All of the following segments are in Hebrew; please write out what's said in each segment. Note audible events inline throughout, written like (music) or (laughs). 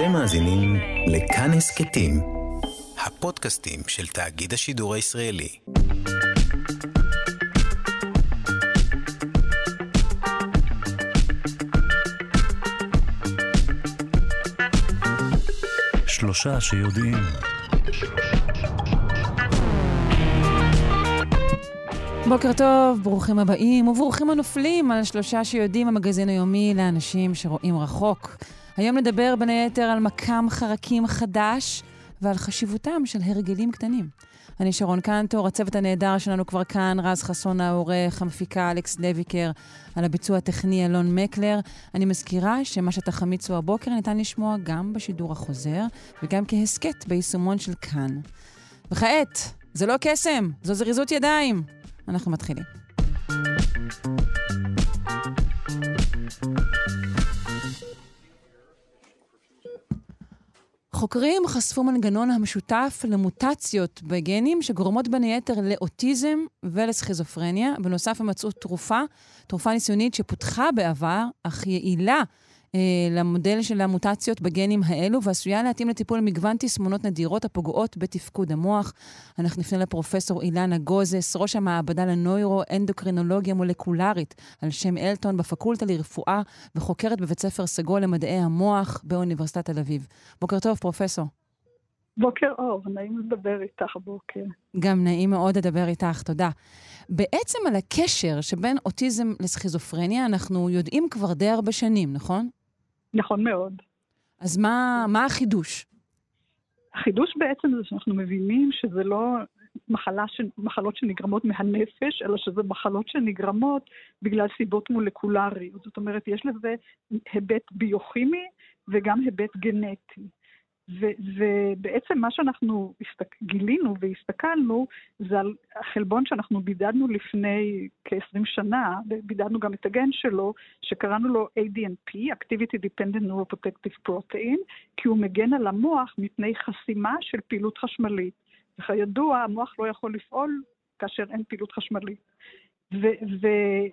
אתם מאזינים לכאן הסכתים, הפודקאסטים של תאגיד השידור הישראלי. שלושה שיודעים. בוקר טוב, ברוכים הבאים וברוכים הנופלים על שלושה שיודעים המגזין היומי לאנשים שרואים רחוק. היום נדבר בין היתר על מקם חרקים חדש ועל חשיבותם של הרגלים קטנים. אני שרון קנטור, הצוות הנהדר שלנו כבר כאן, רז חסון העורך, המפיקה אלכס לויקר, על הביצוע הטכני אלון מקלר. אני מזכירה שמה שתחמיצו הבוקר ניתן לשמוע גם בשידור החוזר וגם כהסכת ביישומון של כאן. וכעת, זה לא קסם, זו זריזות ידיים. אנחנו מתחילים. חוקרים חשפו מנגנון המשותף למוטציות בגנים שגורמות בין היתר לאוטיזם ולסכיזופרניה. בנוסף הם מצאו תרופה, תרופה ניסיונית שפותחה בעבר, אך יעילה למודל של המוטציות בגנים האלו, ועשויה להתאים לטיפול למגוון תסמונות נדירות הפוגעות בתפקוד המוח. אנחנו נפנה לפרופסור אילנה גוזס, ראש המעבדה לנוירו-אנדוקרינולוגיה מולקולרית על שם אלטון בפקולטה לרפואה, וחוקרת בבית ספר סגול למדעי המוח באוניברסיטת תל אביב. בוקר טוב, פרופסור. בוקר אור, נעים לדבר איתך הבוקר. גם נעים מאוד לדבר איתך, תודה. בעצם על הקשר שבין אוטיזם לסכיזופרניה אנחנו יודעים כבר די הרבה שנים, נכון? נכון מאוד. אז מה, מה החידוש? החידוש בעצם זה שאנחנו מבינים שזה לא מחלה ש... מחלות שנגרמות מהנפש, אלא שזה מחלות שנגרמות בגלל סיבות מולקולריות. זאת אומרת, יש לזה היבט ביוכימי וגם היבט גנטי. ובעצם מה שאנחנו הסתק, גילינו והסתכלנו זה על החלבון שאנחנו בידדנו לפני כ-20 שנה, בידדנו גם את הגן שלו, שקראנו לו ADNP, Activity Dependent Neuroprotective Protein, כי הוא מגן על המוח מפני חסימה של פעילות חשמלית. וכידוע, המוח לא יכול לפעול כאשר אין פעילות חשמלית.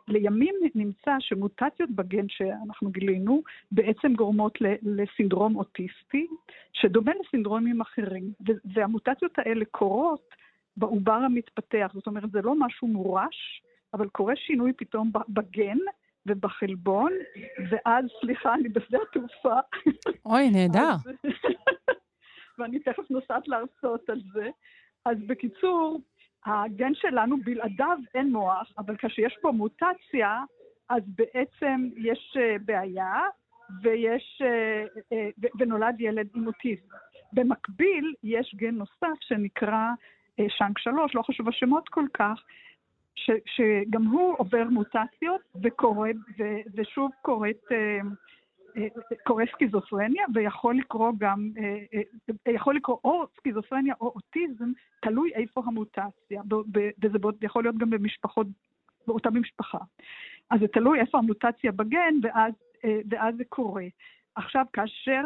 ולימים נמצא שמוטציות בגן שאנחנו גילינו בעצם גורמות לסינדרום אוטיסטי, שדומה לסינדרומים אחרים. והמוטציות האלה קורות בעובר המתפתח, זאת אומרת, זה לא משהו מורש, אבל קורה שינוי פתאום בגן ובחלבון, ואז, סליחה, אני בשדה התעופה. אוי, נהדר. (laughs) (laughs) ואני תכף נוסעת להרצות על זה. אז בקיצור, הגן שלנו בלעדיו אין מוח, אבל כשיש פה מוטציה, אז בעצם יש אה, בעיה, ויש, אה, אה, ונולד ילד עם אוטיזם. במקביל, יש גן נוסף שנקרא שאנק 3, לא חשוב השמות כל כך, ש, שגם הוא עובר מוטציות וקורא, ו, ושוב קוראת קורה סכיזופרניה, ויכול לקרוא גם, אה, אה, יכול לקרוא או סכיזופרניה או אוטיזם, תלוי איפה המוטציה, וזה יכול להיות גם במשפחות, באותה משפחה. אז זה תלוי איפה המוטציה בגן, ואז, אה, ואז זה קורה. עכשיו, כאשר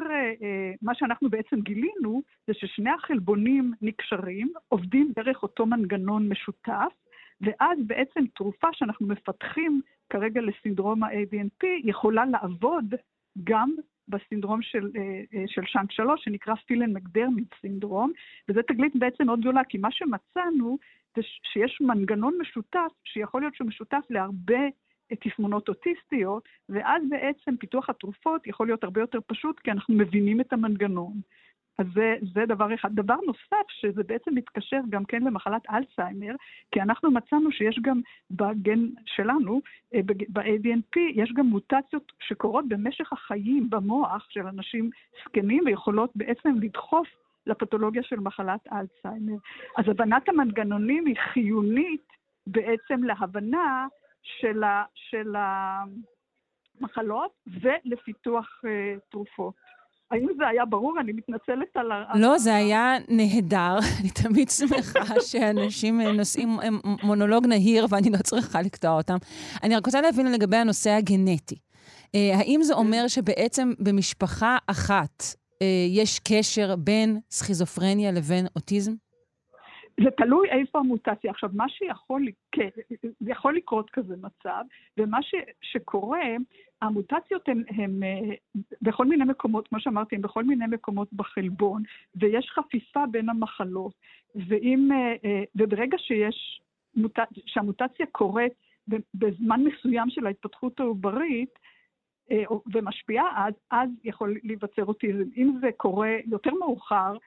מה שאנחנו בעצם גילינו, זה ששני החלבונים נקשרים, עובדים דרך אותו מנגנון משותף, ואז בעצם תרופה שאנחנו מפתחים כרגע לסינדרום ה-ADNP יכולה לעבוד גם בסינדרום של, אה, אה, של שאנק 3, שנקרא פילן מקדרמיד סינדרום, וזו תגלית בעצם מאוד גדולה, כי מה שמצאנו זה שיש מנגנון משותף, שיכול להיות שהוא משותף להרבה אה, תסמונות אוטיסטיות, ואז בעצם פיתוח התרופות יכול להיות הרבה יותר פשוט, כי אנחנו מבינים את המנגנון. אז זה, זה דבר אחד. דבר נוסף, שזה בעצם מתקשר גם כן למחלת אלצהיימר, כי אנחנו מצאנו שיש גם בגן שלנו, אה, ב-ADNP, יש גם מוטציות שקורות במשך החיים במוח של אנשים זקנים, ויכולות בעצם לדחוף לפתולוגיה של מחלת אלצהיימר. אז הבנת המנגנונים היא חיונית בעצם להבנה של, ה, של המחלות ולפיתוח uh, תרופות. האם זה היה ברור? אני מתנצלת על ה... לא, זה היה נהדר. (laughs) אני תמיד שמחה (laughs) שאנשים נושאים מונולוג נהיר ואני לא צריכה לקטוע אותם. אני רק רוצה להבין לגבי הנושא הגנטי. אה, האם זה אומר שבעצם במשפחה אחת אה, יש קשר בין סכיזופרניה לבין אוטיזם? זה תלוי איפה המוטציה. עכשיו, מה שיכול, כן, יכול לקרות כזה מצב, ומה ש, שקורה, המוטציות הן, הן בכל מיני מקומות, כמו שאמרתי, הן בכל מיני מקומות בחלבון, ויש חפיפה בין המחלות, ואם, וברגע שיש, מוט, שהמוטציה קורית בזמן מסוים של ההתפתחות העוברית, ומשפיעה, אז, אז יכול להיווצר אוטיזם. אם זה קורה יותר מאוחר,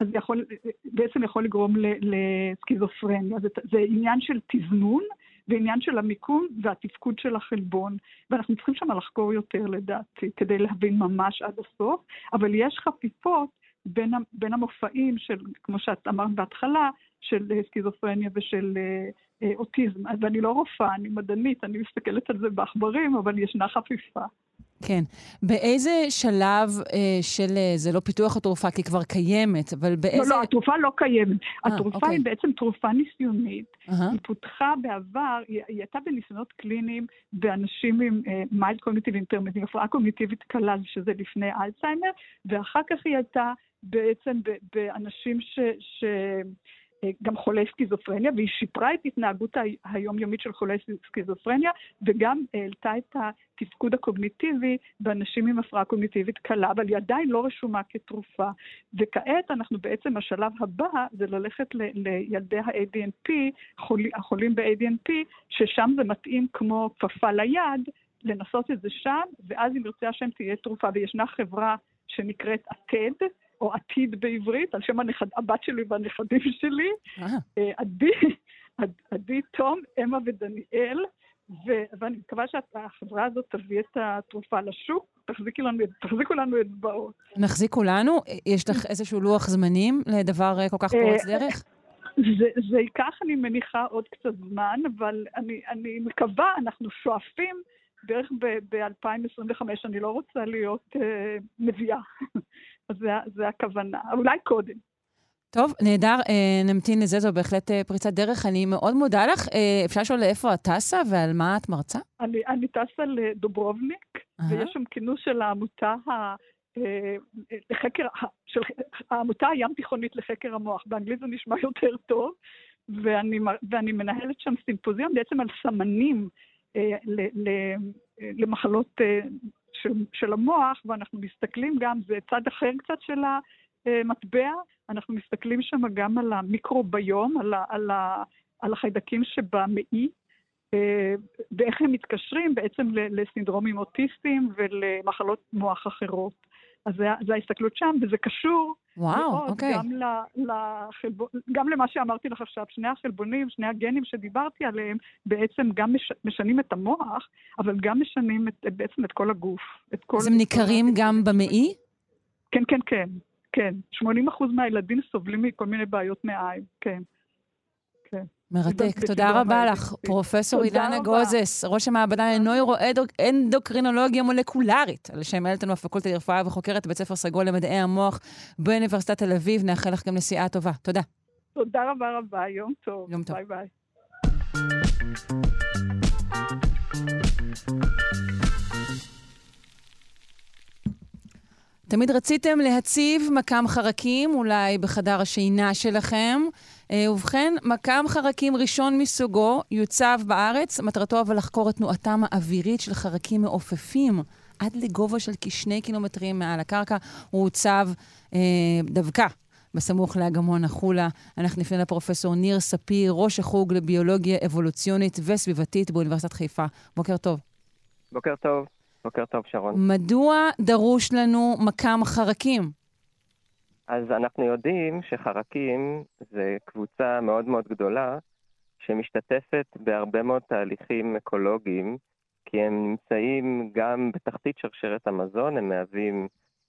אז זה יכול, בעצם יכול לגרום לסכיזופרניה. זה, זה עניין של תזמון ועניין של המיקום והתפקוד של החלבון, ואנחנו צריכים שם לחקור יותר לדעתי, כדי להבין ממש עד הסוף, אבל יש חפיפות בין, בין המופעים של, כמו שאת אמרת בהתחלה, של סכיזופרניה ושל אה, אה, אוטיזם. ואני לא רופאה, אני מדענית, אני מסתכלת על זה בעכברים, אבל ישנה חפיפה. כן. באיזה שלב אה, של, אה, זה לא פיתוח התרופה, כי כבר קיימת, אבל באיזה... לא, לא, התרופה לא קיימת. 아, התרופה אוקיי. היא בעצם תרופה ניסיונית. Uh-huh. היא פותחה בעבר, היא, היא הייתה בניסיונות קליניים באנשים עם מיילד קוגניטיב אינטרמט, עם הפרעה קוגניטיבית קלה, שזה לפני אלצהיימר, ואחר כך היא הייתה בעצם באנשים ש... ש אה, גם חולי סכיזופרניה, והיא שיפרה את התנהגות היומיומית של חולי סכיזופרניה, וגם העלתה את התפקוד הקוגניטיבי באנשים עם הפרעה קוגניטיבית קלה, אבל היא עדיין לא רשומה כתרופה. וכעת אנחנו בעצם, השלב הבא זה ללכת ל- לילדי ה-ADNP, חול, החולים ב-ADNP, ששם זה מתאים כמו כפפה ליד, לנסות את זה שם, ואז אם ירצה השם תהיה תרופה, וישנה חברה שנקראת עתד, או עתיד בעברית, על שם הנכד, הבת שלי והנכדים שלי, אה. אה, עדי, עדי, תום, אמה ודניאל, ו, ואני מקווה שהחברה הזאת תביא את התרופה לשוק, תחזיקו לנו, תחזיקו לנו אצבעות. נחזיק כולנו? יש לך איזשהו לוח זמנים לדבר אה, כל כך פורץ דרך? זה, זה ייקח, אני מניחה, עוד קצת זמן, אבל אני, אני מקווה, אנחנו שואפים בערך ב-2025, אני לא רוצה להיות אה, נביאה. (laughs) אז זה, זה הכוונה, אולי קודם. טוב, נהדר, אה, נמתין לזה, זו בהחלט אה, פריצת דרך. אני מאוד מודה לך. אה, אפשר לשאול לאיפה את טסה ועל מה את מרצה? אני, אני טסה לדוברובניק, uh-huh. ויש שם כינוס של העמותה ה... אה, לחקר, של העמותה הים תיכונית לחקר המוח, באנגלית זה נשמע יותר טוב, ואני, ואני מנהלת שם סימפוזיון בעצם על סמנים אה, למחלות אה, של, של המוח, ואנחנו מסתכלים גם, זה צד אחר קצת של המטבע, אנחנו מסתכלים שם גם על המיקרוביום, על, ה, על, ה, על החיידקים שבמעי, אה, ואיך הם מתקשרים בעצם לסינדרומים אוטיסטיים ולמחלות מוח אחרות. אז זו ההסתכלות שם, וזה קשור וואו, מאוד אוקיי. גם, לחלבון, גם למה שאמרתי לך עכשיו, שני החלבונים, שני הגנים שדיברתי עליהם, בעצם גם מש, משנים את המוח, אבל גם משנים את, בעצם את כל הגוף. את כל אז הם ניכרים גם במעי? כן, כן, כן, כן. 80% מהילדים סובלים מכל מיני בעיות מעיים, כן. מרתק. תודה רבה לך, פרופסור אילנה גוזס, ראש המעבדה לנוירואנדוקרינולוגיה מולקולרית, על שם אלטון בפקולטה לרפואה וחוקרת בית ספר סגול למדעי המוח באוניברסיטת תל אביב. נאחל לך גם נסיעה טובה. תודה. תודה רבה רבה, יום טוב. יום טוב. ביי ביי. תמיד רציתם להציב מקם חרקים, אולי בחדר השינה שלכם. אה, ובכן, מקם חרקים ראשון מסוגו יוצב בארץ, מטרתו אבל לחקור את תנועתם האווירית של חרקים מעופפים. עד לגובה של כשני קילומטרים מעל הקרקע, הוא הוצב אה, דווקא בסמוך לאגמון החולה. אנחנו נפנה לפרופסור ניר ספיר, ראש החוג לביולוגיה אבולוציונית וסביבתית באוניברסיטת חיפה. בוקר טוב. בוקר טוב. בוקר טוב, שרון. מדוע דרוש לנו מקם חרקים? אז אנחנו יודעים שחרקים זה קבוצה מאוד מאוד גדולה שמשתתפת בהרבה מאוד תהליכים אקולוגיים, כי הם נמצאים גם בתחתית שרשרת המזון, הם מהווים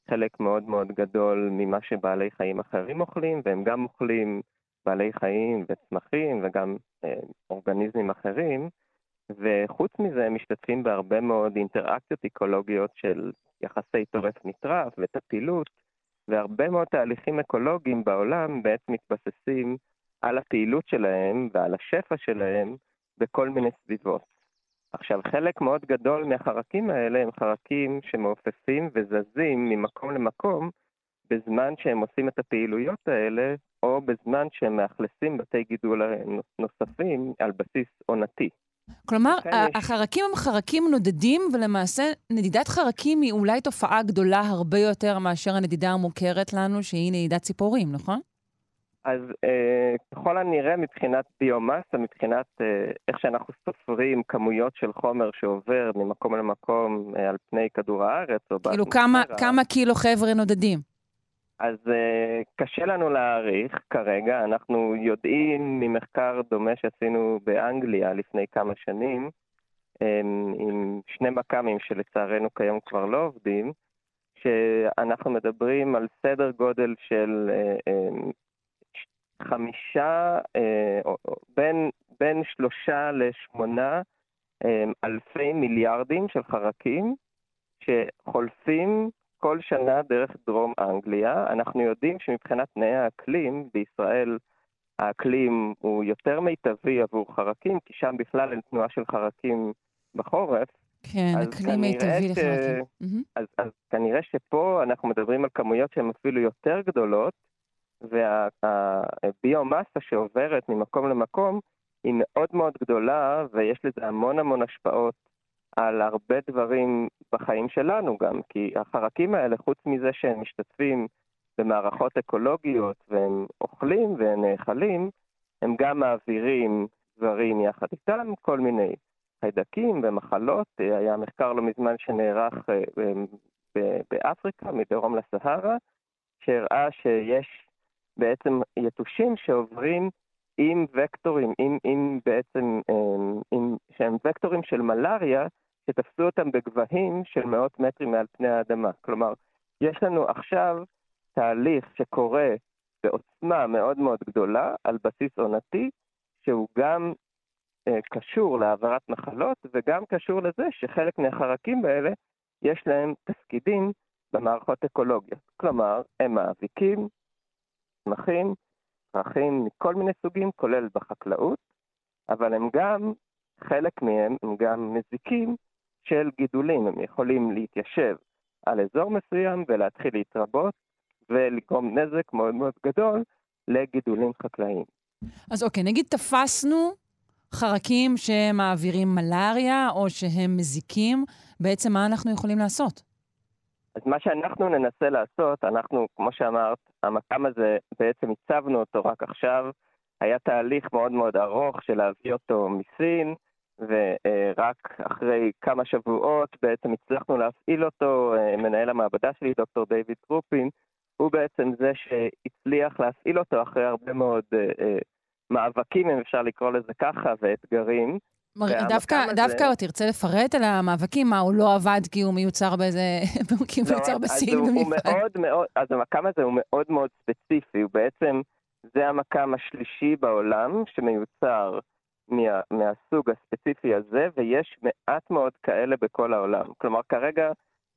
חלק מאוד מאוד גדול ממה שבעלי חיים אחרים אוכלים, והם גם אוכלים בעלי חיים וצמחים וגם אה, אורגניזמים אחרים, וחוץ מזה הם משתתפים בהרבה מאוד אינטראקציות אקולוגיות של יחסי טורף נטרף וטפילות, והרבה מאוד תהליכים אקולוגיים בעולם בעצם מתבססים על הפעילות שלהם ועל השפע שלהם בכל מיני סביבות. עכשיו, חלק מאוד גדול מהחרקים האלה הם חרקים שמעופפים וזזים ממקום למקום בזמן שהם עושים את הפעילויות האלה, או בזמן שהם מאכלסים בתי גידול נוספים על בסיס עונתי. כלומר, החרקים הם חרקים נודדים, ולמעשה נדידת חרקים היא אולי תופעה גדולה הרבה יותר מאשר הנדידה המוכרת לנו, שהיא נדידת ציפורים, נכון? אז אה, ככל הנראה מבחינת ביומאסה, מבחינת אה, איך שאנחנו סופרים כמויות של חומר שעובר ממקום למקום אה, על פני כדור הארץ או כאילו כמה, כמה קילו חבר'ה נודדים? אז uh, קשה לנו להעריך כרגע, אנחנו יודעים ממחקר דומה שעשינו באנגליה לפני כמה שנים, um, עם שני מכ"מים שלצערנו כיום כבר לא עובדים, שאנחנו מדברים על סדר גודל של uh, um, חמישה, uh, בין, בין שלושה לשמונה um, אלפי מיליארדים של חרקים שחולפים כל שנה דרך דרום אנגליה. אנחנו יודעים שמבחינת תנאי האקלים, בישראל האקלים הוא יותר מיטבי עבור חרקים, כי שם בכלל אין תנועה של חרקים בחורף. כן, אקלים מיטבי לחרקים. אז, אז כנראה שפה אנחנו מדברים על כמויות שהן אפילו יותר גדולות, והביומאסה שעוברת ממקום למקום היא מאוד מאוד גדולה, ויש לזה המון המון השפעות על הרבה דברים בחיים שלנו גם, כי החרקים האלה, חוץ מזה שהם משתתפים במערכות אקולוגיות והם אוכלים והם נאכלים, הם גם מעבירים דברים יחד איתם, כל מיני חיידקים ומחלות. היה מחקר לא מזמן שנערך אה, באפריקה, מדרום לסהרה, שהראה שיש בעצם יתושים שעוברים עם וקטורים, עם, עם בעצם, אה, עם, שהם וקטורים של מלאריה, שתפסו אותם בגבהים של מאות מטרים מעל פני האדמה. כלומר, יש לנו עכשיו תהליך שקורה בעוצמה מאוד מאוד גדולה, על בסיס עונתי, שהוא גם אה, קשור להעברת מחלות, וגם קשור לזה שחלק מהחרקים האלה, יש להם תפקידים במערכות אקולוגיות. כלומר, הם מאביקים, צמחים, פרחים מכל מיני סוגים, כולל בחקלאות, אבל הם גם, חלק מהם הם גם מזיקים של גידולים. הם יכולים להתיישב על אזור מסוים ולהתחיל להתרבות ולגרום נזק מאוד מאוד גדול לגידולים חקלאיים. אז אוקיי, נגיד תפסנו חרקים שמעבירים מלאריה או שהם מזיקים, בעצם מה אנחנו יכולים לעשות? אז מה שאנחנו ננסה לעשות, אנחנו, כמו שאמרת, המקם הזה, בעצם הצבנו אותו רק עכשיו. היה תהליך מאוד מאוד ארוך של להביא אותו מסין, ורק אחרי כמה שבועות בעצם הצלחנו להפעיל אותו, אה, מנהל המעבדה שלי, דוקטור דיוויד טרופין, הוא בעצם זה שהצליח להפעיל אותו אחרי הרבה מאוד אה, אה, מאבקים, אם אפשר לקרוא לזה ככה, ואתגרים. דווקא, הזה... דווקא תרצה לפרט על המאבקים, מה, הוא לא עבד כי הוא מיוצר באיזה... (laughs) כי הוא לא, מיוצר בסין במפעל. מאוד מאוד, אז המקם הזה הוא מאוד מאוד ספציפי, הוא בעצם, זה המקם השלישי בעולם שמיוצר מה, מהסוג הספציפי הזה, ויש מעט מאוד כאלה בכל העולם. כלומר, כרגע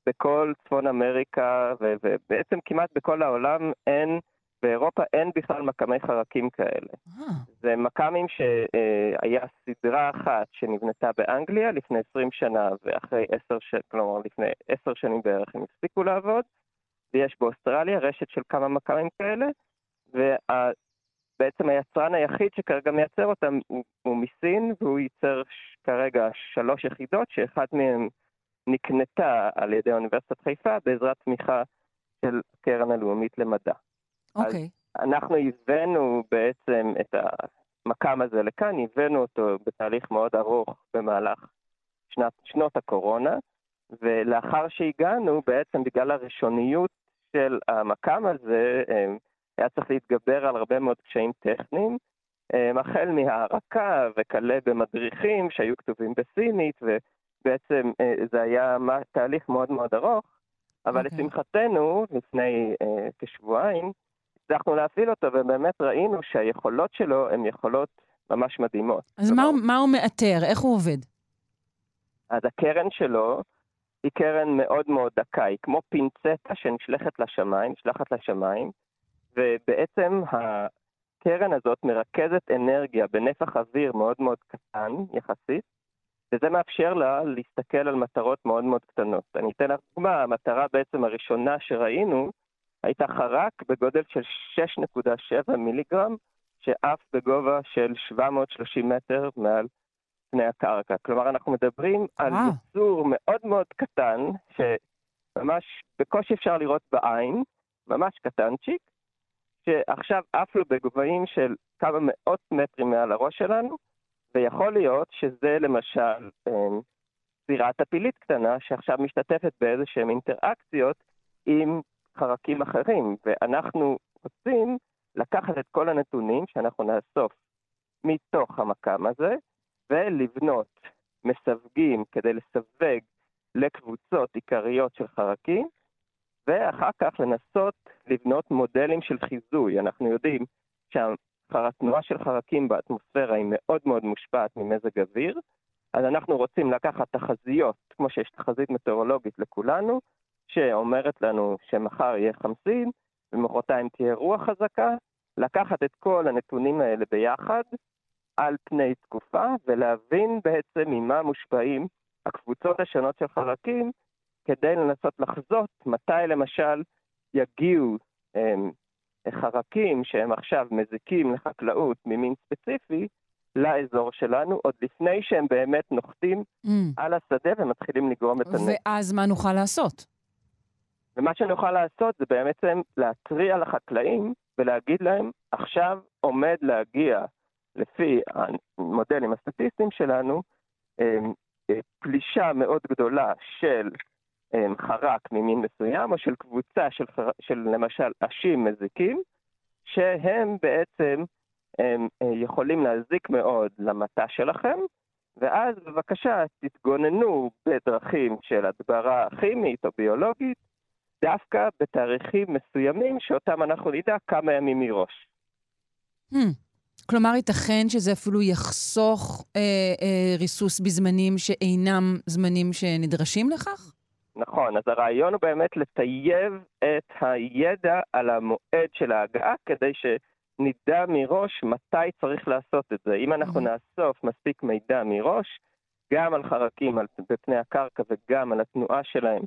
בכל צפון אמריקה, ובעצם כמעט בכל העולם אין, באירופה אין בכלל מקמי חרקים כאלה. אה. זה מקמים שהיה סדרה אחת שנבנתה באנגליה לפני 20 שנה, ואחרי 10 שנים, כלומר לפני 10 שנים בערך הם הפסיקו לעבוד, ויש באוסטרליה רשת של כמה מקמים כאלה, וה... בעצם היצרן היחיד שכרגע מייצר אותם הוא, הוא מסין, והוא ייצר כרגע שלוש יחידות, שאחת מהן נקנתה על ידי אוניברסיטת חיפה בעזרת תמיכה של קרן הלאומית למדע. אוקיי. Okay. אנחנו הבאנו בעצם את המקם הזה לכאן, הבאנו אותו בתהליך מאוד ארוך במהלך שנת, שנות הקורונה, ולאחר שהגענו, בעצם בגלל הראשוניות של המקם הזה, היה צריך להתגבר על הרבה מאוד קשיים טכניים, אה, החל מהערקה וכלה במדריכים שהיו כתובים בסינית, ובעצם אה, זה היה תהליך מאוד מאוד ארוך, אבל okay. אוקיי. לשמחתנו, לפני uh, כשבועיים, הצלחנו להפעיל אותו, ובאמת ראינו שהיכולות שלו הן יכולות ממש מדהימות. אז מה, מה הוא מאתר? איך הוא עובד? אז הקרן שלו היא קרן מאוד מאוד דקה, היא כמו פינצטה שנשלחת לשמיים, נשלחת לשמיים, ובעצם הקרן הזאת מרכזת אנרגיה בנפח אוויר מאוד מאוד קטן יחסית, וזה מאפשר לה להסתכל על מטרות מאוד מאוד קטנות. אני אתן לך דוגמה, המטרה בעצם הראשונה שראינו הייתה חרק בגודל של 6.7 מיליגרם, שעף בגובה של 730 מטר מעל פני הקרקע. כלומר, אנחנו מדברים על יצור מאוד מאוד קטן, שממש בקושי אפשר לראות בעין, ממש קטנצ'יק, שעכשיו עף לו בגובהים של כמה מאות מטרים מעל הראש שלנו, ויכול להיות שזה למשל אמ, טפילית קטנה שעכשיו משתתפת באיזה שהן אינטראקציות עם חרקים אחרים, ואנחנו רוצים לקחת את כל הנתונים שאנחנו נאסוף מתוך המקם הזה, ולבנות מסווגים כדי לסווג לקבוצות עיקריות של חרקים, ואחר כך לנסות לבנות מודלים של חיזוי. אנחנו יודעים שהתנועה של חרקים באטמוספירה היא מאוד מאוד מושפעת ממזג אוויר, אז אנחנו רוצים לקחת תחזיות, כמו שיש תחזית מטאורולוגית לכולנו, שאומרת לנו שמחר יהיה חמסין, ומחרתיים תהיה רוח חזקה, לקחת את כל הנתונים האלה ביחד על פני תקופה, ולהבין בעצם ממה מושפעים הקבוצות השונות של חרקים, כדי לנסות לחזות מתי למשל יגיעו הם, חרקים שהם עכשיו מזיקים לחקלאות ממין ספציפי, לאזור שלנו, עוד לפני שהם באמת נוחתים mm. על השדה ומתחילים לגרום את הנזק. ואז מה נוכל לעשות? ומה שנוכל לעשות זה בעצם להתריע לחקלאים ולהגיד להם, עכשיו עומד להגיע, לפי המודלים הסטטיסטיים שלנו, אמ, פלישה מאוד גדולה של אמ, חרק ממין מסוים, או של קבוצה של. של למשל עשים מזיקים, שהם בעצם הם אה, יכולים להזיק מאוד למטע שלכם, ואז בבקשה תתגוננו בדרכים של הדברה כימית או ביולוגית, דווקא בתאריכים מסוימים שאותם אנחנו נדע כמה ימים מראש. Hmm. כלומר, ייתכן שזה אפילו יחסוך אה, אה, ריסוס בזמנים שאינם זמנים שנדרשים לכך? נכון, אז הרעיון הוא באמת לטייב את הידע על המועד של ההגעה, כדי שנדע מראש מתי צריך לעשות את זה. אם אנחנו נאסוף מספיק מידע מראש, גם על חרקים על, בפני הקרקע וגם על התנועה שלהם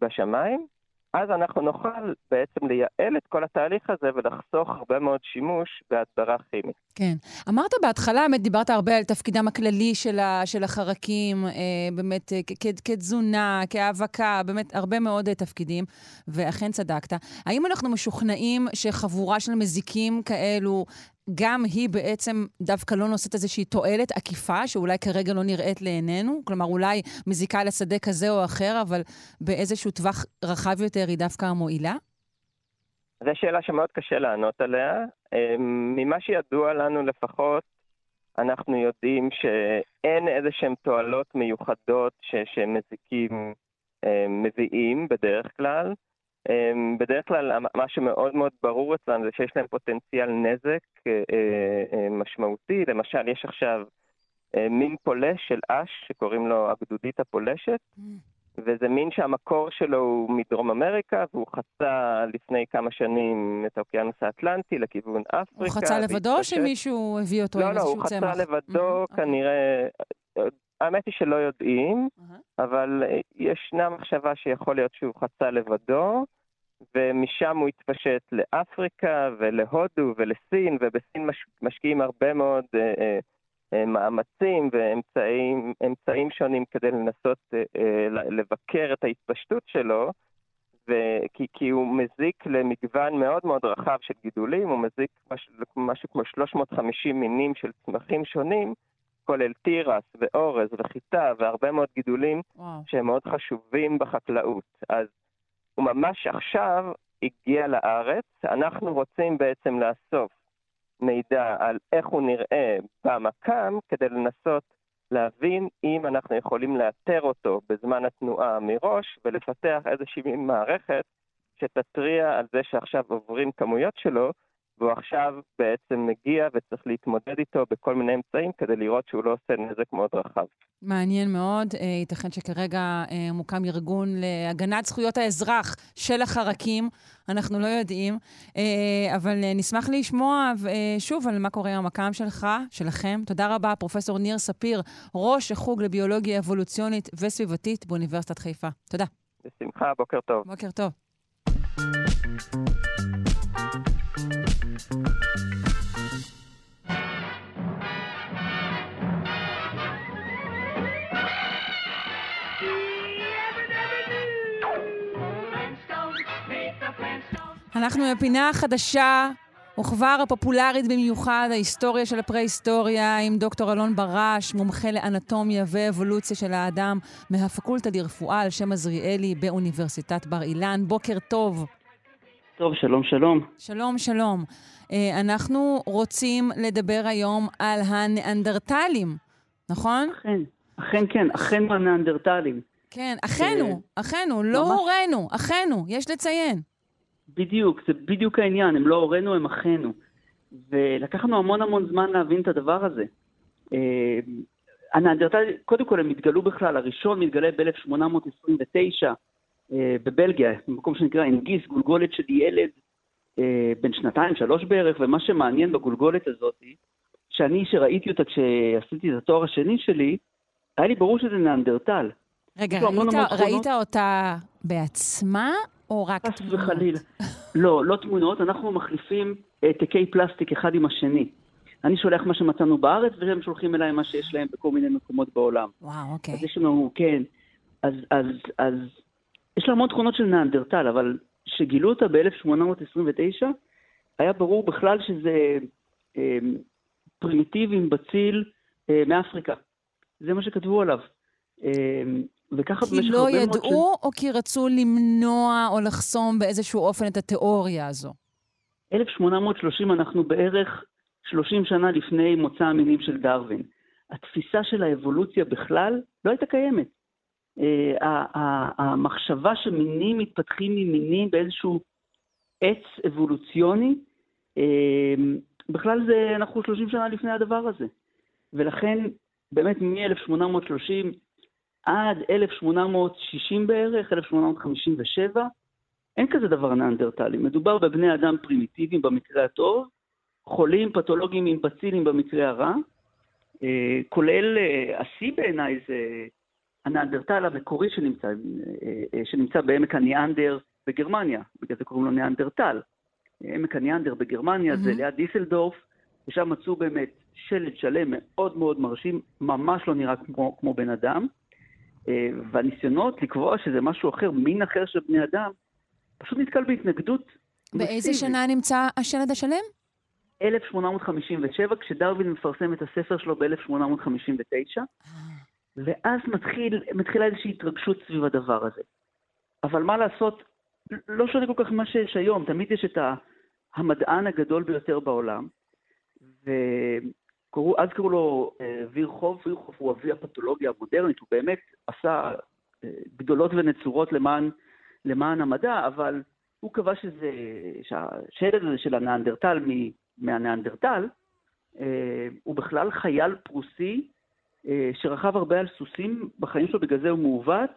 בשמיים, אז אנחנו נוכל בעצם לייעל את כל התהליך הזה ולחסוך הרבה מאוד שימוש בהדברה כימית. כן. אמרת בהתחלה, באמת דיברת הרבה על תפקידם הכללי של, ה, של החרקים, אה, באמת אה, כתזונה, כהאבקה, באמת הרבה מאוד אה, תפקידים, ואכן צדקת. האם אנחנו משוכנעים שחבורה של מזיקים כאלו גם היא בעצם דווקא לא נושאת איזושהי תועלת עקיפה, שאולי כרגע לא נראית לעינינו? כלומר, אולי מזיקה לשדה כזה או אחר, אבל באיזשהו טווח רחב יותר היא דווקא מועילה? זו שאלה שמאוד קשה לענות עליה. אמ, ממה שידוע לנו לפחות, אנחנו יודעים שאין איזה שהן תועלות מיוחדות שמזיקים אמ, מביאים בדרך כלל. אמ, בדרך כלל מה שמאוד מאוד ברור אצלם זה שיש להם פוטנציאל נזק אה, אה, משמעותי. למשל, יש עכשיו אה, מין פולש של אש שקוראים לו הגדודית הפולשת, mm. וזה מין שהמקור שלו הוא מדרום אמריקה, והוא חצה לפני כמה שנים את האוקיינוס האטלנטי לכיוון אפריקה. הוא חצה לבדו או שמישהו הביא אותו לא, עם לא, איזשהו צמח? לא, לא, הוא חצה לבדו mm-hmm, כנראה... האמת היא שלא יודעים, uh-huh. אבל ישנה מחשבה שיכול להיות שהוא חצה לבדו, ומשם הוא התפשט לאפריקה ולהודו ולסין, ובסין מש, משקיעים הרבה מאוד אה, אה, אה מאמצים ואמצעים שונים כדי לנסות אה, אה, לבקר את ההתפשטות שלו, וכי, כי הוא מזיק למגוון מאוד מאוד רחב של גידולים, הוא מזיק משהו, משהו כמו 350 מינים של צמחים שונים, כולל תירס ואורז וחיטה והרבה מאוד גידולים וואו. שהם מאוד חשובים בחקלאות. אז הוא ממש עכשיו הגיע לארץ. אנחנו רוצים בעצם לאסוף מידע על איך הוא נראה במקם, כדי לנסות להבין אם אנחנו יכולים לאתר אותו בזמן התנועה מראש, ולפתח איזושהי מערכת שתתריע על זה שעכשיו עוברים כמויות שלו, והוא עכשיו בעצם מגיע וצריך להתמודד איתו בכל מיני אמצעים כדי לראות שהוא לא עושה נזק מאוד רחב. מעניין מאוד. אה, ייתכן שכרגע אה, מוקם ארגון להגנת זכויות האזרח של החרקים, אנחנו לא יודעים, אה, אבל נשמח לשמוע שוב על מה קורה עם המקם שלך, שלכם. תודה רבה, פרופ' ניר ספיר, ראש החוג לביולוגיה אבולוציונית וסביבתית באוניברסיטת חיפה. תודה. בשמחה, בוקר טוב. בוקר טוב. אנחנו בפינה החדשה, וכבר הפופולרית במיוחד, ההיסטוריה של הפרה-היסטוריה, עם דוקטור אלון ברש, מומחה לאנטומיה ואבולוציה של האדם, מהפקולטה לרפואה על שם עזריאלי באוניברסיטת בר אילן. בוקר טוב. טוב, שלום, שלום. שלום, שלום. אה, אנחנו רוצים לדבר היום על הניאנדרטלים, נכון? אכן, אכן כן, אכן הניאנדרטלים. כן, אחינו, אחינו, לא הורינו, אחינו, יש לציין. בדיוק, זה בדיוק העניין, הם לא הורינו, הם אחינו. ולקח לנו המון המון זמן להבין את הדבר הזה. אה, הניאנדרטלים, קודם כל הם התגלו בכלל, הראשון מתגלה ב-1829 אה, בבלגיה, במקום שנקרא אנגיס, גולגולת של ילד אה, בן שנתיים, שלוש בערך, ומה שמעניין בגולגולת הזאת, שאני, שראיתי אותה כשעשיתי את התואר השני שלי, היה לי ברור שזה ניאנדרטל. רגע, ראית, ראית אותה בעצמה, או רק חס תמונות? וחלילה. לא, לא תמונות, אנחנו מחליפים העתקי פלסטיק אחד עם השני. אני שולח מה שמצאנו בארץ, והם שולחים אליי מה שיש להם בכל מיני מקומות בעולם. וואו, אוקיי. אז יש לנו, כן. אז, אז, אז יש לה המון תכונות של ניאנדרטל, אבל כשגילו אותה ב-1829, היה ברור בכלל שזה אה, פרימיטיב אימבציל אה, מאפריקה. זה מה שכתבו עליו. אה, וככה כי במשך לא הרבה מאוד ידעו, או כי רצו למנוע או לחסום באיזשהו אופן את התיאוריה הזו? 1830 אנחנו בערך 30 שנה לפני מוצא המינים של דרווין. התפיסה של האבולוציה בכלל לא הייתה קיימת. אה, המחשבה שמינים מתפתחים ממינים באיזשהו עץ אבולוציוני, אה, בכלל זה, אנחנו 30 שנה לפני הדבר הזה. ולכן, באמת מ-1830 עד 1860 בערך, 1857, אין כזה דבר ניאנדרטלי. מדובר בבני אדם פרימיטיביים במקרה הטוב, חולים פתולוגיים עם בצילים במקרה הרע, אה, כולל השיא בעיניי זה הניאנדרטל המקורי שנמצא, אה, אה, שנמצא בעמק הניאנדר בגרמניה, בגלל זה קוראים לו ניאנדרטל. עמק הניאנדר בגרמניה זה מהמם. ליד דיסלדורף, ושם מצאו באמת שלד שלם מאוד מאוד מרשים, ממש לא נראה כמו, כמו בן אדם. אה, והניסיונות לקבוע שזה משהו אחר, מין אחר של בני אדם, פשוט נתקל בהתנגדות. באיזה מסיבית. שנה נמצא השלד השלם? 1857, כשדרווין מפרסם את הספר שלו ב-1859, ואז מתחיל, מתחילה איזושהי התרגשות סביב הדבר הזה. אבל מה לעשות, לא שונה כל כך ממה שיש היום, תמיד יש את המדען הגדול ביותר בעולם, ואז קראו לו אה, וירחוב, וירחוב הוא אבי הפתולוגיה המודרנית, הוא באמת עשה אה, גדולות ונצורות למען, למען המדע, אבל הוא קבע שזה, שהשלד הזה של הניאנדרטל מהניאנדרטל, אה, הוא בכלל חייל פרוסי שרכב הרבה על סוסים בחיים שלו, בגלל זה הוא מעוות,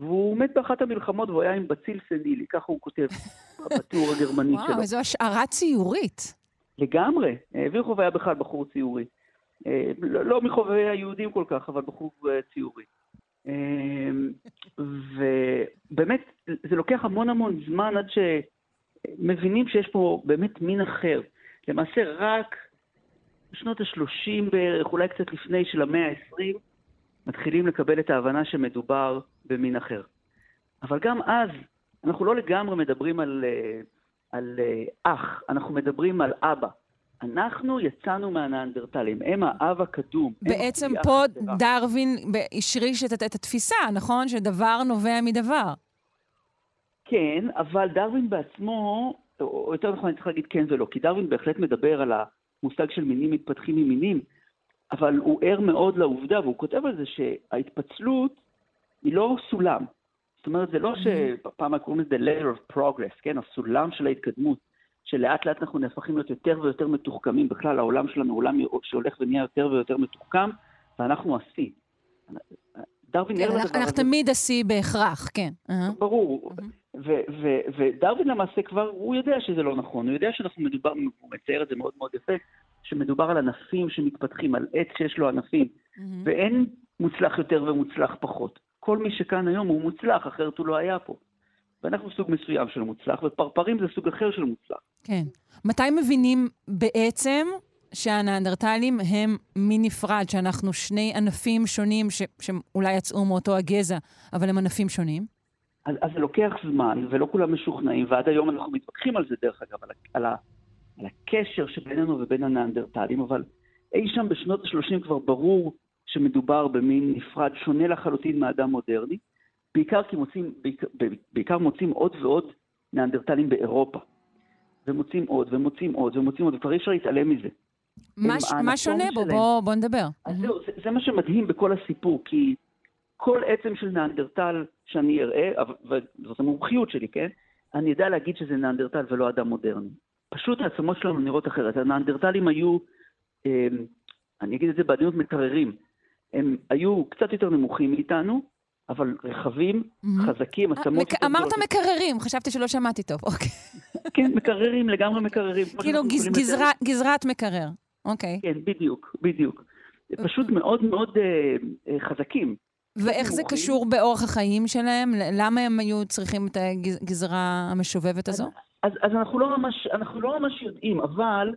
והוא מת באחת המלחמות והוא היה עם בציל סנילי, ככה הוא כותב (laughs) בתיאור הגרמני שלו. וואו, איזו השערה ציורית. לגמרי. אה, וירחוב היה בכלל בחור ציורי. אה, לא לא מחובבי היהודים כל כך, אבל בחור אה, ציורי. אה, ובאמת, זה לוקח המון המון זמן עד שמבינים שיש פה באמת מין אחר. למעשה רק בשנות ה-30 בערך, אולי קצת לפני של המאה ה-20, מתחילים לקבל את ההבנה שמדובר במין אחר. אבל גם אז, אנחנו לא לגמרי מדברים על, אה, על אה, אח, אנחנו מדברים על אבא. אנחנו יצאנו מהניאנדרטלים, הם האב הקדום. בעצם פה. דרווין השריש את, את התפיסה, נכון? שדבר נובע מדבר. כן, אבל דרווין בעצמו, או יותר נכון אני צריך להגיד כן ולא, כי דרווין בהחלט מדבר על המושג של מינים מתפתחים ממינים, אבל הוא ער מאוד לעובדה, והוא כותב על זה שההתפצלות היא לא סולם. זאת אומרת, זה לא שפעם קוראים לזה letter of progress, כן, הסולם של ההתקדמות, שלאט לאט אנחנו נהפכים להיות יותר ויותר מתוחכמים, בכלל העולם שלנו הוא עולם שהולך ונהיה יותר ויותר מתוחכם, ואנחנו השיא. דרווין כן, ער לדבר אנחנו, הזה. אנחנו תמיד השיא בהכרח, כן. ברור. ודרווין למעשה כבר, הוא יודע שזה לא נכון, הוא יודע שאנחנו מדובר, הוא מצייר את זה מאוד מאוד יפה, שמדובר על ענפים שמתפתחים, על עץ שיש לו ענפים, מהמם. ואין מוצלח יותר ומוצלח פחות. כל מי שכאן היום הוא מוצלח, אחרת הוא לא היה פה. ואנחנו סוג מסוים של מוצלח, ופרפרים זה סוג אחר של מוצלח. כן. מתי מבינים בעצם שהנאנדרטלים הם מין נפרד, שאנחנו שני ענפים שונים ש, שאולי יצאו מאותו הגזע, אבל הם ענפים שונים? אז, אז זה לוקח זמן, ולא כולם משוכנעים, ועד היום אנחנו מתווכחים על זה, דרך אגב, על, על, על הקשר שבינינו ובין הנאנדרטלים, אבל אי שם בשנות ה-30 כבר ברור שמדובר במין נפרד שונה לחלוטין מאדם מודרני, בעיקר כי מוצאים, בעיקר, בעיקר מוצאים עוד ועוד נאנדרטלים באירופה. ומוצאים עוד, ומוצאים עוד, ומוצאים עוד, וכבר אי אפשר להתעלם מזה. מה, ש... מה שונה בו? בוא, בוא נדבר. אז זהו, זה, זה מה שמדהים בכל הסיפור, כי כל עצם של נאנדרטל שאני אראה, וזאת המומחיות שלי, כן? אני אדע להגיד שזה נאנדרטל ולא אדם מודרני. פשוט העצמות שלנו נראות אחרת. הנאנדרטלים היו, אה, אני אגיד את זה בעדינות מקררים, הם היו קצת יותר נמוכים מאיתנו, אבל רחבים. חזקים, עצמות... מק... אמרת מקררים, חשבתי שלא שמעתי טוב, אוקיי. (laughs) כן, מקררים, לגמרי מקררים. כאילו גזרת מקרר, אוקיי. כן, בדיוק, בדיוק. פשוט מאוד מאוד אה, אה, חזקים. ואיך זה קשור באורח החיים שלהם? למה הם היו צריכים את הגזרה המשובבת הזו? אז, אז, אנחנו, לא ממש, אנחנו לא ממש יודעים, אבל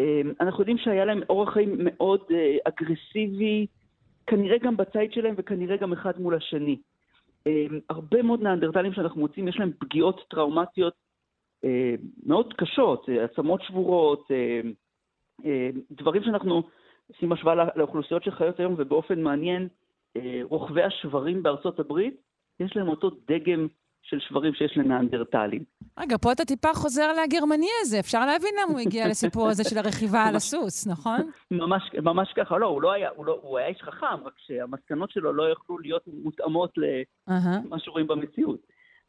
אה, אנחנו יודעים שהיה להם אורח חיים מאוד אה, אגרסיבי, כנראה גם בציד שלהם וכנראה גם אחד מול השני. אמ, הרבה מאוד נאנדרטלים שאנחנו מוצאים, יש להם פגיעות טראומטיות אה, מאוד קשות, אה, עצמות שבורות, דברים שאנחנו עושים השוואה לאוכלוסיות שחיות היום, ובאופן מעניין, רוכבי השברים בארצות הברית, יש להם אותו דגם של שברים שיש לנאנדרטלים. רגע, פה אתה טיפה חוזר לגרמני הזה, אפשר להבין למה הוא הגיע לסיפור הזה של הרכיבה על הסוס, נכון? ממש, ממש ככה, לא, הוא לא היה, הוא, לא, הוא היה איש חכם, רק שהמסקנות שלו לא יכלו להיות מותאמות למה שרואים במציאות.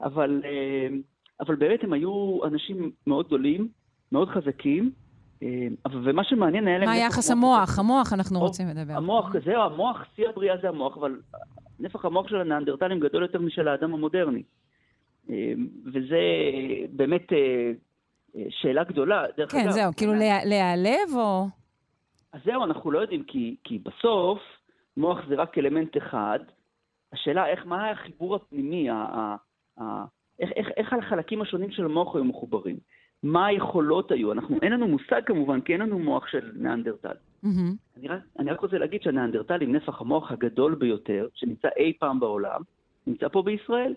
אבל, אה, אבל באמת הם היו אנשים מאוד גדולים, מאוד חזקים, אה, ומה שמעניין היה להם... מה יחס המוח? המוח אנחנו רוצים לדבר. המוח, זהו, המוח, שיא הבריאה זה המוח, אבל נפח המוח של הנאנדרטלים גדול יותר משל האדם המודרני. אמ, וזה באמת אה, אה, שאלה גדולה. דרך כן, אגב, זהו, כאילו להיעלב או... אז זהו, אנחנו לא יודעים, כי, כי בסוף מוח זה רק אלמנט אחד. השאלה איך, מה החיבור הפנימי, ה, ה, ה, איך, איך, איך החלקים השונים של המוח היו מחוברים? מה היכולות היו? אנחנו, אין לנו מושג כמובן, כי אין לנו מוח של ניאנדרטל. Mm-hmm. אני, רק, אני רק רוצה להגיד שהניאנדרטל עם נפח המוח הגדול ביותר, שנמצא אי פעם בעולם, נמצא פה בישראל.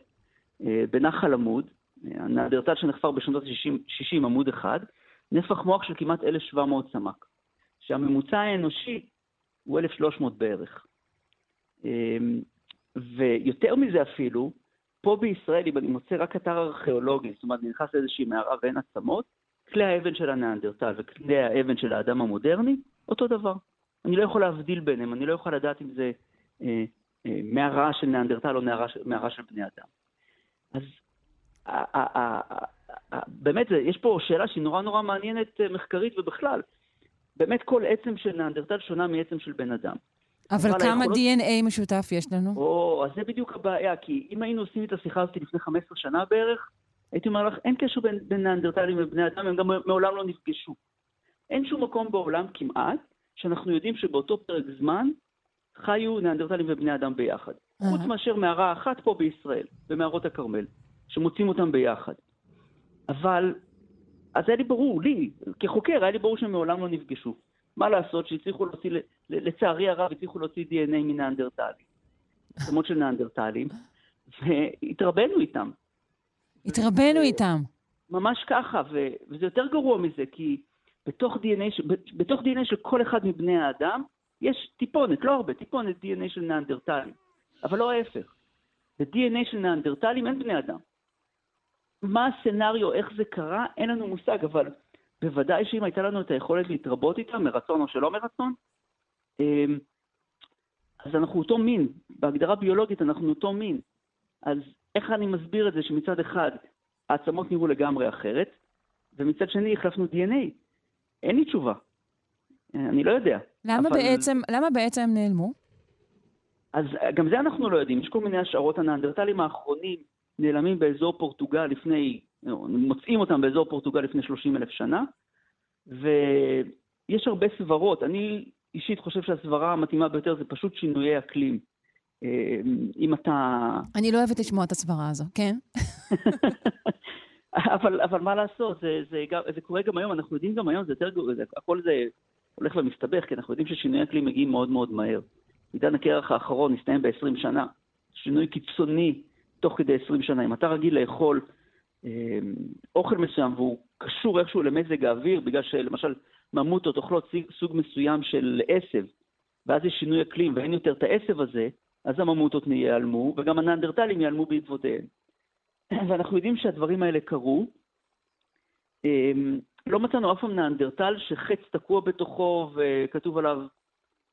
אה, בנחל עמוד, הנדרטל שנחפר בשנות ה-60 עמוד אחד, נפח מוח של כמעט 1,700 סמ"ק, שהממוצע האנושי הוא 1,300 בערך. אמ, ויותר מזה אפילו, פה בישראל, אם אני מוצא רק אתר ארכיאולוגי, זאת אומרת, אני נכנס לאיזושהי מערה ואין עצמות, כלי האבן של הנאנדרטל וכלי האבן של האדם המודרני, אותו דבר. אני לא יכול להבדיל ביניהם, אני לא יכול לדעת אם זה אה, אה, מערה של נאנדרטל או מערה של בני אדם. אז באמת, יש פה שאלה שהיא נורא נורא מעניינת אה, מחקרית ובכלל. באמת כל עצם של נאנדרטל שונה מעצם של בן אדם. אבל כמה היכולות... DNA משותף יש לנו? או, אז זה בדיוק הבעיה, כי אם היינו עושים את השיחה הזאת לפני 15 שנה בערך, הייתי אומר לך, אין קשר בין, בין נאנדרטלים ובני אדם, הם גם מעולם לא נפגשו. אין שום מקום בעולם כמעט, שאנחנו יודעים שבאותו פרק זמן חיו נאנדרטלים ובני אדם ביחד. Uh-huh. חוץ מאשר מערה אחת פה בישראל, במערות הכרמל, שמוצאים אותם ביחד. אבל, אז היה לי ברור, לי, כחוקר, היה לי ברור שהם מעולם לא נפגשו. מה לעשות שהצליחו להוציא, לצערי הרב, הצליחו להוציא DNA מנאנדרטלים. עצמות של נאנדרטלים, והתרבנו איתם. התרבנו ו... איתם. ממש ככה, ו... וזה יותר גרוע מזה, כי בתוך DNA, ש... בתוך DNA של כל אחד מבני האדם, יש טיפונת, לא הרבה, טיפונת DNA של נאנדרטלים, אבל לא ההפך. ב-DNA של נאנדרטלים אין בני אדם. מה הסצנריו, איך זה קרה, אין לנו מושג, אבל בוודאי שאם הייתה לנו את היכולת להתרבות איתם, מרצון או שלא מרצון, אמ, אז אנחנו אותו מין. בהגדרה ביולוגית אנחנו אותו מין. אז איך אני מסביר את זה שמצד אחד העצמות נראו לגמרי אחרת, ומצד שני החלפנו DNA? אין לי תשובה. אני לא יודע. למה, אבל... בעצם, למה בעצם הם נעלמו? אז גם זה אנחנו לא יודעים. יש כל מיני השערות. הנאנדרטלים האחרונים נעלמים באזור פורטוגל לפני, מוצאים אותם באזור פורטוגל לפני 30 אלף שנה, ויש הרבה סברות. אני אישית חושב שהסברה המתאימה ביותר זה פשוט שינויי אקלים. אה, אם אתה... אני לא אוהבת לשמוע את הסברה הזו, כן? (laughs) אבל, אבל מה לעשות, זה, זה, זה, זה קורה גם היום, אנחנו יודעים גם היום, זה יותר, זה, הכל זה הולך ומסתבך, כי אנחנו יודעים ששינויי אקלים מגיעים מאוד מאוד מהר. עידן הקרח האחרון הסתיים ב-20 שנה. שינוי קיצוני תוך כדי 20 שנה. אם אתה רגיל לאכול אוכל מסוים והוא קשור איכשהו למזג האוויר, בגלל שלמשל ממוטות אוכלות סוג מסוים של עשב, ואז יש שינוי אקלים ואין יותר את העשב הזה, אז הממוטות ייעלמו, וגם הנאנדרטלים ייעלמו בעקבותיהם. (clears throat) ואנחנו יודעים שהדברים האלה קרו. אה, לא מצאנו אף פעם נאנדרטל שחץ תקוע בתוכו וכתוב עליו,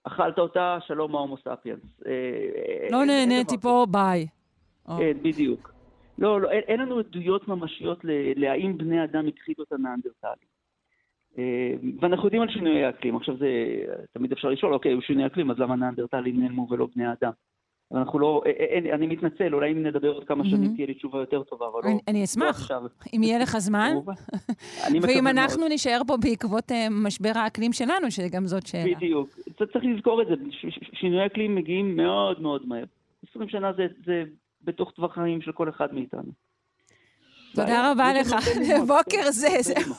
אכלת אותה, שלום ההומו ספיאנס. אה, לא נהניתי פה, ביי. בדיוק. לא, לא, אין, אין לנו עדויות ממשיות להאם בני אדם הכחידו את הנאנדרטלים. אה, ואנחנו יודעים על שינויי האקלים. עכשיו זה, תמיד אפשר לשאול, אוקיי, הוא שינוי אקלים, אז למה נאנדרטלים נעלמו ולא בני אדם? אנחנו לא, אה, אה, אני מתנצל, אולי אם נדבר עוד כמה שנים תהיה לי תשובה יותר טובה, אבל לא, אני אשמח, אם יהיה לך זמן. (laughs) (laughs) ואם אנחנו נישאר פה בעקבות משבר האקלים שלנו, שגם זאת שאלה. בדיוק. צריך לזכור את זה, שינויי אקלים מגיעים מאוד מאוד מהר. 20 שנה זה בתוך טווח חיים של כל אחד מאיתנו. תודה רבה לך. בוקר זה, זהו.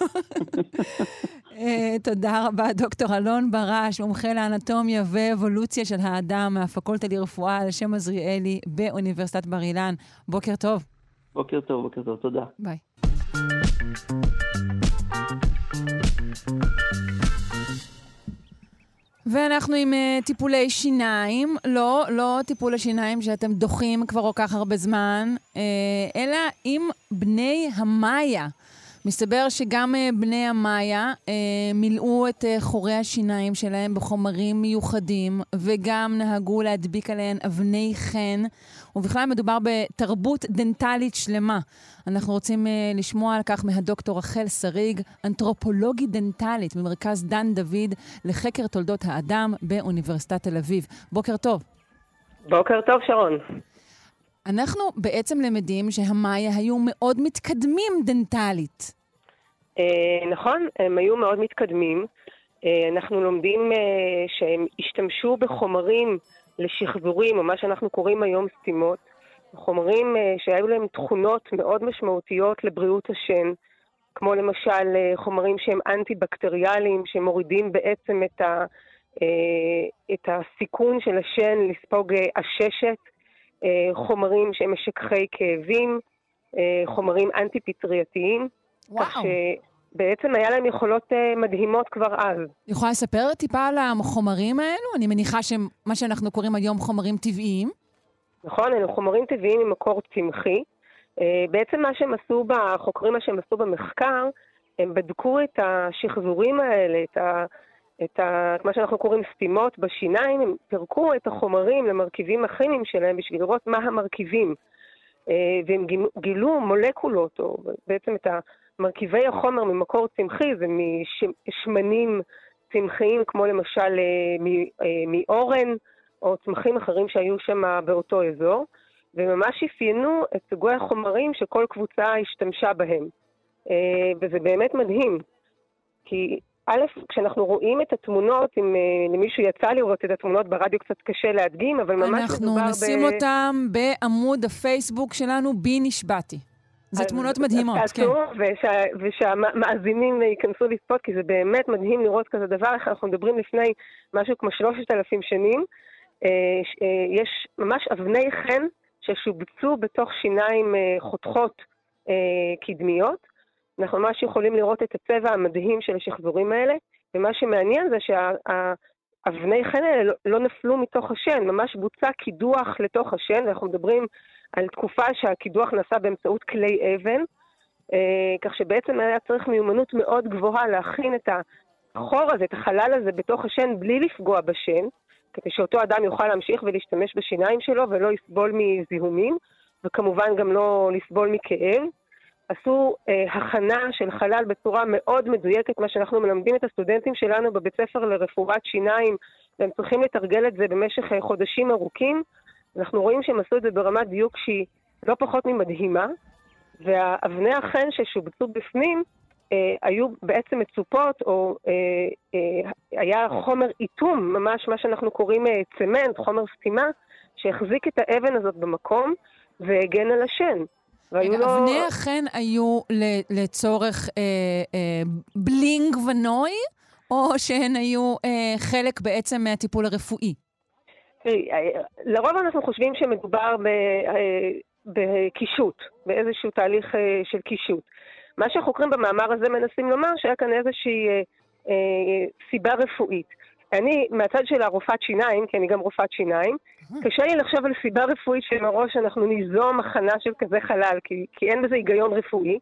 (laughs) אה, תודה רבה, דוקטור אלון ברש, מומחה לאנטומיה ואבולוציה של האדם מהפקולטה לרפואה על שם עזריאלי באוניברסיטת בר אילן. בוקר טוב. בוקר טוב, בוקר טוב, תודה. ביי. ואנחנו עם uh, טיפולי שיניים, לא, לא טיפול השיניים שאתם דוחים כבר כל כך הרבה זמן, uh, אלא עם בני המאיה. מסתבר שגם uh, בני המאיה uh, מילאו את uh, חורי השיניים שלהם בחומרים מיוחדים, וגם נהגו להדביק עליהן אבני חן, ובכלל מדובר בתרבות דנטלית שלמה. אנחנו רוצים לשמוע על כך מהדוקטור רחל שריג, אנתרופולוגית דנטלית ממרכז דן דוד לחקר תולדות האדם באוניברסיטת תל אביב. בוקר טוב. בוקר טוב, שרון. אנחנו בעצם למדים שהמאיה היו מאוד מתקדמים דנטלית. אה, נכון, הם היו מאוד מתקדמים. אה, אנחנו לומדים אה, שהם השתמשו בחומרים לשחזורים, או מה שאנחנו קוראים היום סתימות, חומרים שהיו להם תכונות מאוד משמעותיות לבריאות השן, כמו למשל חומרים שהם אנטי-בקטריאליים, שמורידים בעצם את, ה, את הסיכון של השן לספוג עששת, חומרים שהם משככי כאבים, חומרים אנטי-פטרייתיים. וואו. כך שבעצם היה להם יכולות מדהימות כבר אז. יכולה לספר טיפה על החומרים האלו? אני מניחה שמה שאנחנו קוראים היום חומרים טבעיים. נכון? אלו חומרים טבעיים ממקור צמחי. אה, בעצם מה שהם עשו, החוקרים, מה שהם עשו במחקר, הם בדקו את השחזורים האלה, את, ה, את ה, מה שאנחנו קוראים סתימות בשיניים, הם פירקו את החומרים למרכיבים הכימיים שלהם בשביל לראות מה המרכיבים. אה, והם גילו מולקולות, או בעצם את מרכיבי החומר ממקור צמחי, זה משמנים צמחיים, כמו למשל אה, מאורן, או צמחים אחרים שהיו שם באותו אזור, וממש אפיינו את סוגי החומרים שכל קבוצה השתמשה בהם. אה, וזה באמת מדהים, כי א', כשאנחנו רואים את התמונות, אם אה, למישהו יצא לראות את התמונות ברדיו קצת קשה להדגים, אבל ממש מדובר ב... אנחנו נשים אותם בעמוד הפייסבוק שלנו, בי נשבעתי. זה תמונות מדהימות, כן. ושה, ושהמאזינים ייכנסו לצפות, כי זה באמת מדהים לראות כזה דבר, איך אנחנו מדברים לפני משהו כמו שלושת אלפים שנים, אה, אה, יש ממש אבני חן ששובצו בתוך שיניים חותכות קדמיות. אנחנו ממש יכולים לראות את הצבע המדהים של השחזורים האלה, ומה שמעניין זה שהאבני חן האלה לא, לא נפלו מתוך השן, ממש בוצע קידוח לתוך השן, ואנחנו מדברים על תקופה שהקידוח נעשה באמצעות כלי אבן, כך שבעצם היה צריך מיומנות מאוד גבוהה להכין את החור הזה, את החלל הזה בתוך השן בלי לפגוע בשן. כדי שאותו אדם יוכל להמשיך ולהשתמש בשיניים שלו ולא יסבול מזיהומים, וכמובן גם לא לסבול מכאב. עשו אה, הכנה של חלל בצורה מאוד מדויקת, מה שאנחנו מלמדים את הסטודנטים שלנו בבית ספר לרפואת שיניים, והם צריכים לתרגל את זה במשך אה, חודשים ארוכים. אנחנו רואים שהם עשו את זה ברמת דיוק שהיא לא פחות ממדהימה, והאבני החן ששובצו בפנים אה, היו בעצם מצופות, או אה, אה, היה חומר איתום, ממש מה שאנחנו קוראים אה, צמנט, חומר סתימה, שהחזיק את האבן הזאת במקום והגן על השן. והיו רגע, לו... אבני החן היו לצורך אה, אה, בלינג ונוי, או שהן היו אה, חלק בעצם מהטיפול הרפואי? תראי, אה, לרוב אנחנו חושבים שמדובר ב- אה, בקישוט, באיזשהו תהליך אה, של קישוט. מה שהחוקרים במאמר הזה מנסים לומר, שהיה כאן איזושהי אה, אה, סיבה רפואית. אני, מהצד של הרופאת שיניים, כי אני גם רופאת שיניים, קשה לי לחשוב על סיבה רפואית שמראש אנחנו ניזום הכנה של כזה חלל, כי, כי אין בזה היגיון רפואי.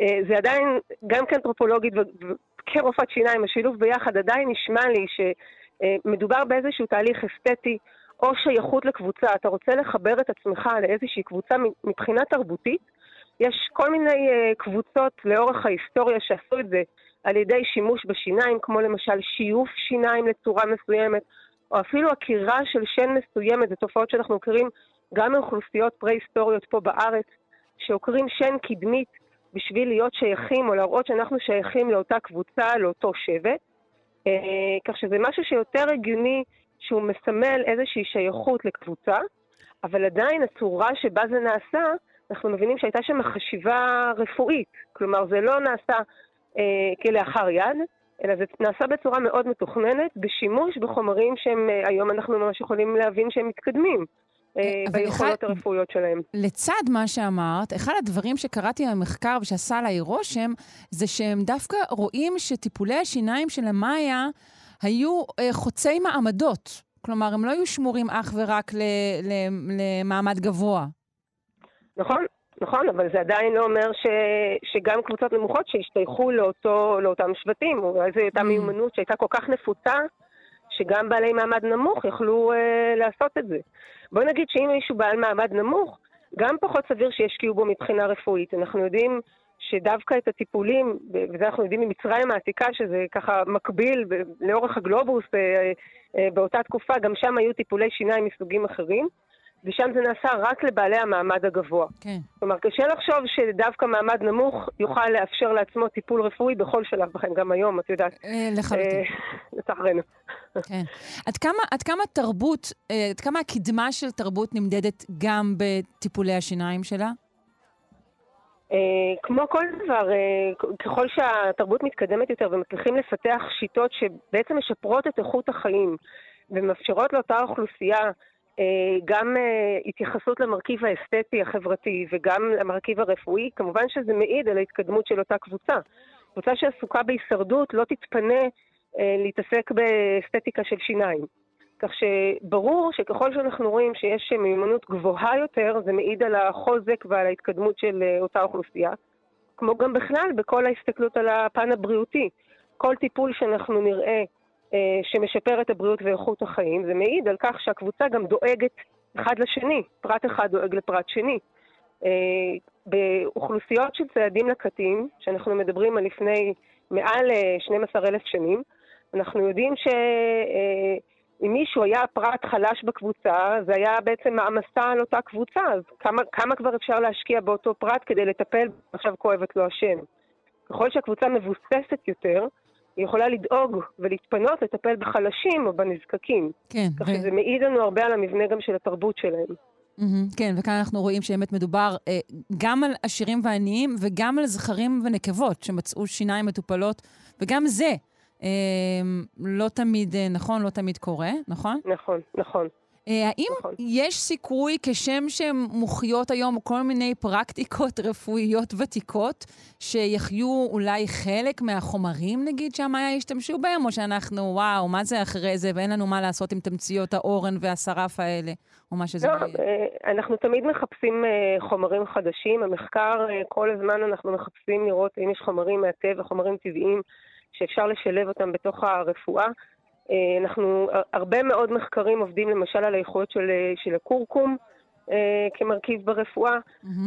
אה, זה עדיין, גם כאנתרופולוגית וכרופאת שיניים, השילוב ביחד עדיין נשמע לי שמדובר באיזשהו תהליך אסתטי או שייכות לקבוצה. אתה רוצה לחבר את עצמך לאיזושהי קבוצה מבחינה תרבותית. יש כל מיני אה, קבוצות לאורך ההיסטוריה שעשו את זה על ידי שימוש בשיניים, כמו למשל שיוף שיניים לצורה מסוימת, או אפילו עקירה של שן מסוימת, זה תופעות שאנחנו מכירים גם מאוכלוסיות פרה-היסטוריות פה בארץ, שעוקרים שן קדמית בשביל להיות שייכים או להראות שאנחנו שייכים לאותה קבוצה, לאותו שבט. אה, כך שזה משהו שיותר הגיוני שהוא מסמל איזושהי שייכות לקבוצה, אבל עדיין הצורה שבה זה נעשה, אנחנו מבינים שהייתה שם חשיבה רפואית. כלומר, זה לא נעשה כלאחר יד, אלא זה נעשה בצורה מאוד מתוכננת, בשימוש בחומרים שהם אה, היום אנחנו ממש יכולים להבין שהם מתקדמים. אה, אבל ביכולות אחד- הרפואיות שלהם. לצד מה שאמרת, אחד הדברים שקראתי במחקר ושעשה עליי רושם, זה שהם דווקא רואים שטיפולי השיניים של המאיה היו אה, חוצי מעמדות. כלומר, הם לא היו שמורים אך ורק ל, ל, למעמד גבוה. נכון, נכון, אבל זה עדיין לא אומר ש, שגם קבוצות נמוכות שהשתייכו לאותו, לאותם שבטים, או איזו הייתה Mm. מיומנות שהייתה כל כך נפוצה, שגם בעלי מעמד נמוך יכלו אה, לעשות את זה. בוא נגיד שאם מישהו בעל מעמד נמוך, גם פחות סביר שישקיעו בו מבחינה רפואית. אנחנו יודעים שדווקא את הטיפולים, וזה אנחנו יודעים ממצרים העתיקה, שזה ככה מקביל לאורך הגלובוס אה, אה, באותה תקופה, גם שם היו טיפולי שיניים מסוגים אחרים, ושם זה נעשה רק לבעלי המעמד הגבוה. כן. כלומר, קשה לחשוב שדווקא מעמד נמוך יוכל לאפשר לעצמו טיפול רפואי בכל שלב בחיים, גם היום, את יודעת. אה, לחלוטין. אה, לצערנו. כן. עד כמה, עד כמה תרבות, אה, עד כמה הקדמה של תרבות נמדדת גם בטיפולי השיניים שלה? אה, כמו כל דבר, כ- ככל שהתרבות מתקדמת יותר ומצליחים לפתח שיטות שבעצם משפרות את איכות החיים ומאפשרות לאותה אוכלוסייה גם אה, התייחסות למרכיב האסתטי החברתי וגם למרכיב הרפואי, כמובן שזה מעיד על ההתקדמות של אותה קבוצה. קבוצה שעסוקה בהישרדות לא תתפנה אה, להתעסק באסתטיקה של שיניים. כך שברור שככל שאנחנו רואים שיש מיומנות גבוהה יותר, זה מעיד על החוזק ועל ההתקדמות של אה, אותה אוכלוסייה. כמו גם בכלל, בכל ההסתכלות על הפן הבריאותי. כל טיפול שאנחנו נראה אה, שמשפר את הבריאות ואיכות החיים, זה מעיד על כך שהקבוצה גם דואגת אחד לשני, פרט אחד דואג לפרט שני. אה, באוכלוסיות של ציידים לקטים, שאנחנו מדברים על לפני מעל אה, 12,000 שנים, אנחנו יודעים שאם מישהו היה פרט חלש בקבוצה, זה היה בעצם מעמסה על אותה קבוצה, אז כמה, כמה כבר אפשר להשקיע באותו פרט כדי לטפל, עכשיו כואבת לו השם. ככל שהקבוצה מבוססת יותר, היא יכולה לדאוג ולהתפנות לטפל בחלשים או בנזקקים. כן. כך שזה מעיד לנו הרבה על המבנה גם של התרבות שלהם. מהמם, כן, וכאן אנחנו רואים שבאמת מדובר אה, גם על עשירים ועניים וגם על זכרים ונקבות שמצאו שיניים מטופלות, וגם זה אה, לא תמיד אה, נכון, לא תמיד קורה, נכון? נכון, נכון. אה, האם נכון. יש סיכוי, כשם שמוחיות היום כל מיני פרקטיקות (laughs) רפואיות ותיקות, שיחיו אולי חלק מהחומרים, נגיד, שהמאיה ישתמשו בהם, או שאנחנו, וואו, מה זה אחרי זה, ואין לנו מה לעשות עם תמציות האורן והשרף האלה, או מה שזה לא, לא יהיה? אה, אנחנו תמיד מחפשים אה, חומרים חדשים. המחקר, כל הזמן אנחנו מחפשים לראות אם יש חומרים מהטבע, חומרים טבעיים, שאפשר לשלב אותם בתוך הרפואה. אה, אנחנו, הרבה מאוד מחקרים עובדים למשל על האיכויות של, אה, של הכורכום אה, כמרכיב ברפואה.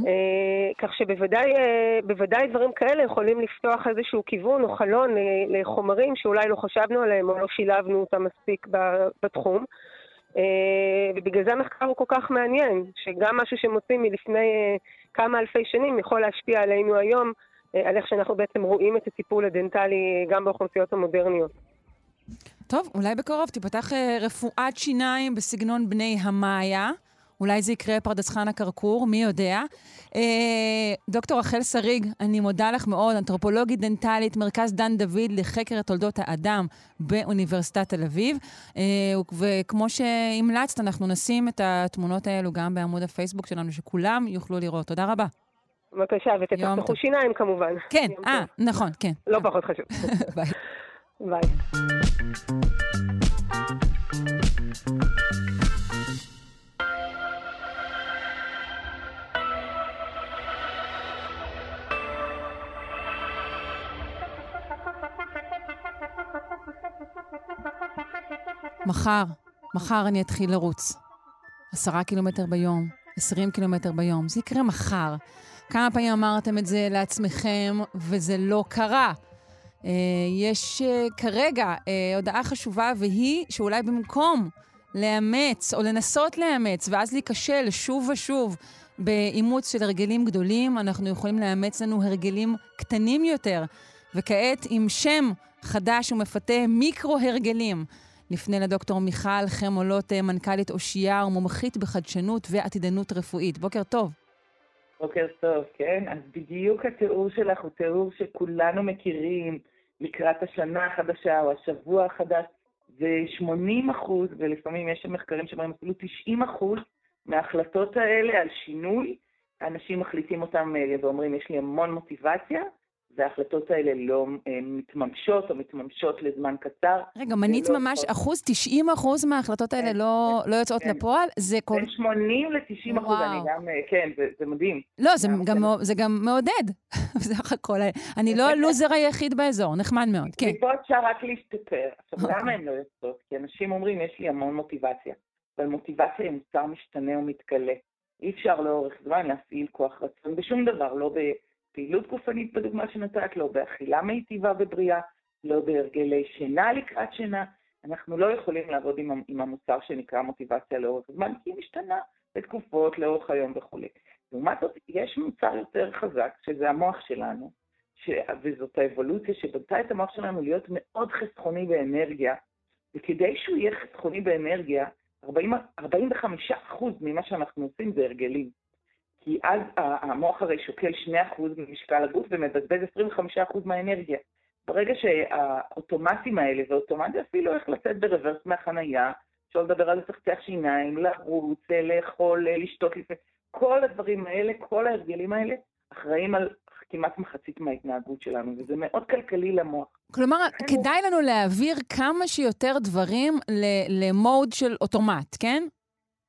אה, כך שבוודאי אה, בוודאי דברים כאלה יכולים לפתוח איזשהו כיוון או חלון לחומרים שאולי לא חשבנו עליהם או לא שילבנו אותם מספיק בתחום. אה, ובגלל זה המחקר הוא כל כך מעניין, שגם משהו שמוצאים מלפני אה, כמה אלפי שנים יכול להשפיע עלינו היום, אה, על איך שאנחנו בעצם רואים את הטיפול הדנטלי אה, גם באוכלוסיות המודרניות. טוב, אולי בקרוב תיפתח אה, רפואת שיניים בסגנון בני המאיה, אולי זה יקרה פרדס חנה כרכור, מי יודע. אה, דוקטור רחל שריג, אני מודה לך מאוד, אנתרופולוגית דנטלית, מרכז דן דוד לחקר תולדות האדם באוניברסיטת תל אביב. אה, וכמו שהמלצת, אנחנו נשים את התמונות האלו גם בעמוד הפייסבוק שלנו, שכולם יוכלו לראות. תודה רבה. בבקשה, ותצחצחו שיניים כמובן. כן, אה, נכון, כן. לא פחות חשוב. (laughs) ביי. ביי. מחר, מחר אני אתחיל לרוץ. עשרה קילומטר ביום, עשרים קילומטר ביום. זה יקרה מחר. כמה פעמים אמרתם את זה לעצמכם, וזה לא קרה. אה, יש אה, כרגע אה, הודעה חשובה, והיא שאולי במקום לאמץ או לנסות לאמץ, ואז להיכשל שוב ושוב באימוץ של הרגלים גדולים, אנחנו יכולים לאמץ לנו הרגלים קטנים יותר. וכעת, עם שם חדש ומפתה, מיקרו-הרגלים. נפנה לדוקטור מיכל חמולות, מנכ"לית אושייה ומומחית בחדשנות ועתידנות רפואית. בוקר טוב. בוקר טוב, כן? אז בדיוק התיאור שלך הוא תיאור שכולנו מכירים לקראת השנה החדשה או השבוע החדש. זה 80 אחוז, ולפעמים יש שם מחקרים שאומרים אפילו 90 אחוז מההחלטות האלה על שינוי, אנשים מחליטים אותם ואומרים, יש לי המון מוטיבציה, וההחלטות האלה לא אה, מתממשות או מתממשות לזמן קצר. רגע, מנית לא ממש אחוז, 90 אחוז מההחלטות האלה כן, לא, כן, לא יוצאות כן. לפועל? זה כל... בין 80 ל-90 אחוז, אני גם, אה, כן, זה, זה מדהים. לא, זה גם, גם, זה גם מעודד, (laughs) בסך הכל. אני לא הלוזר היחיד באזור, נחמד מאוד, כן. מפה אפשר רק להשתפר. (laughs) עכשיו, למה הן לא יוצאות? כי אנשים אומרים, יש לי המון מוטיבציה, אבל מוטיבציה היא מוצר משתנה ומתגלה. אי אפשר לאורך זמן להפעיל כוח רצון בשום דבר, לא ב... פעילות גופנית בדוגמה שנתת, לא באכילה מיטיבה ובריאה, לא בהרגלי שינה לקראת שינה. אנחנו לא יכולים לעבוד עם, עם המוצר שנקרא מוטיבציה לאורך זמן, כי היא משתנה בתקופות, לאורך היום וכו'. לעומת זאת, יש מוצר יותר חזק, שזה המוח שלנו, ש... וזאת האבולוציה שבנתה את המוח שלנו להיות מאוד חסכוני באנרגיה, וכדי שהוא יהיה חסכוני באנרגיה, 40, 45% ממה שאנחנו עושים זה הרגלים. כי אז המוח הרי שוקל 2% ממשקל הגוף ומבזבז 25% מהאנרגיה. ברגע שהאוטומטים האלה, ואוטומט זה אפילו איך לצאת ברוורס מהחנייה, אפשר לדבר על לצחצח שיניים, לרוץ, לאכול, לשתות לפני, כל הדברים האלה, כל ההרגלים האלה, אחראים על כמעט מחצית מההתנהגות שלנו, וזה מאוד כלכלי למוח. כלומר, כדאי לנו להעביר כמה שיותר דברים למוד של אוטומט, כן?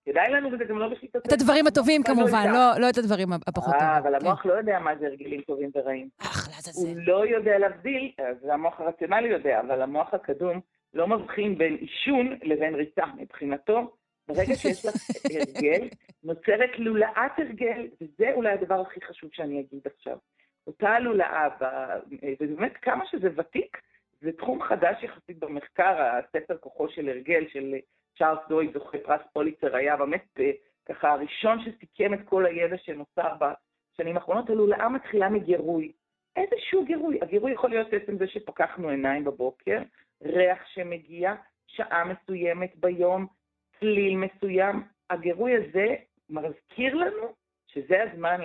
כדאי לנו, וזה גם לא בשיטת... את הדברים הטובים כמובן, לא, לא את הדברים הפחות טובים. אה, אבל המוח כן. לא יודע מה זה הרגלים טובים ורעים. אחלה, זה זה. הוא לא יודע להבדיל, זה המוח הרציונלי יודע, אבל המוח הקדום לא מבחין בין עישון לבין ריצה. מבחינתו, ברגע שיש לך (laughs) הרגל, נוצרת לולאת הרגל, וזה אולי הדבר הכי חשוב שאני אגיד עכשיו. אותה לולאה, ובאמת כמה שזה ותיק, זה תחום חדש יחסית במחקר, הספר כוחו של הרגל, של צ'ארלס דוי, זוכה פרס פוליצר, היה באמת אה, ככה הראשון שסיכם את כל הידע שנוצר בשנים האחרונות, הלולאה מתחילה מגירוי. איזשהו גירוי. הגירוי יכול להיות עצם זה שפקחנו עיניים בבוקר, ריח שמגיע, שעה מסוימת ביום, צליל מסוים. הגירוי הזה מזכיר לנו שזה הזמן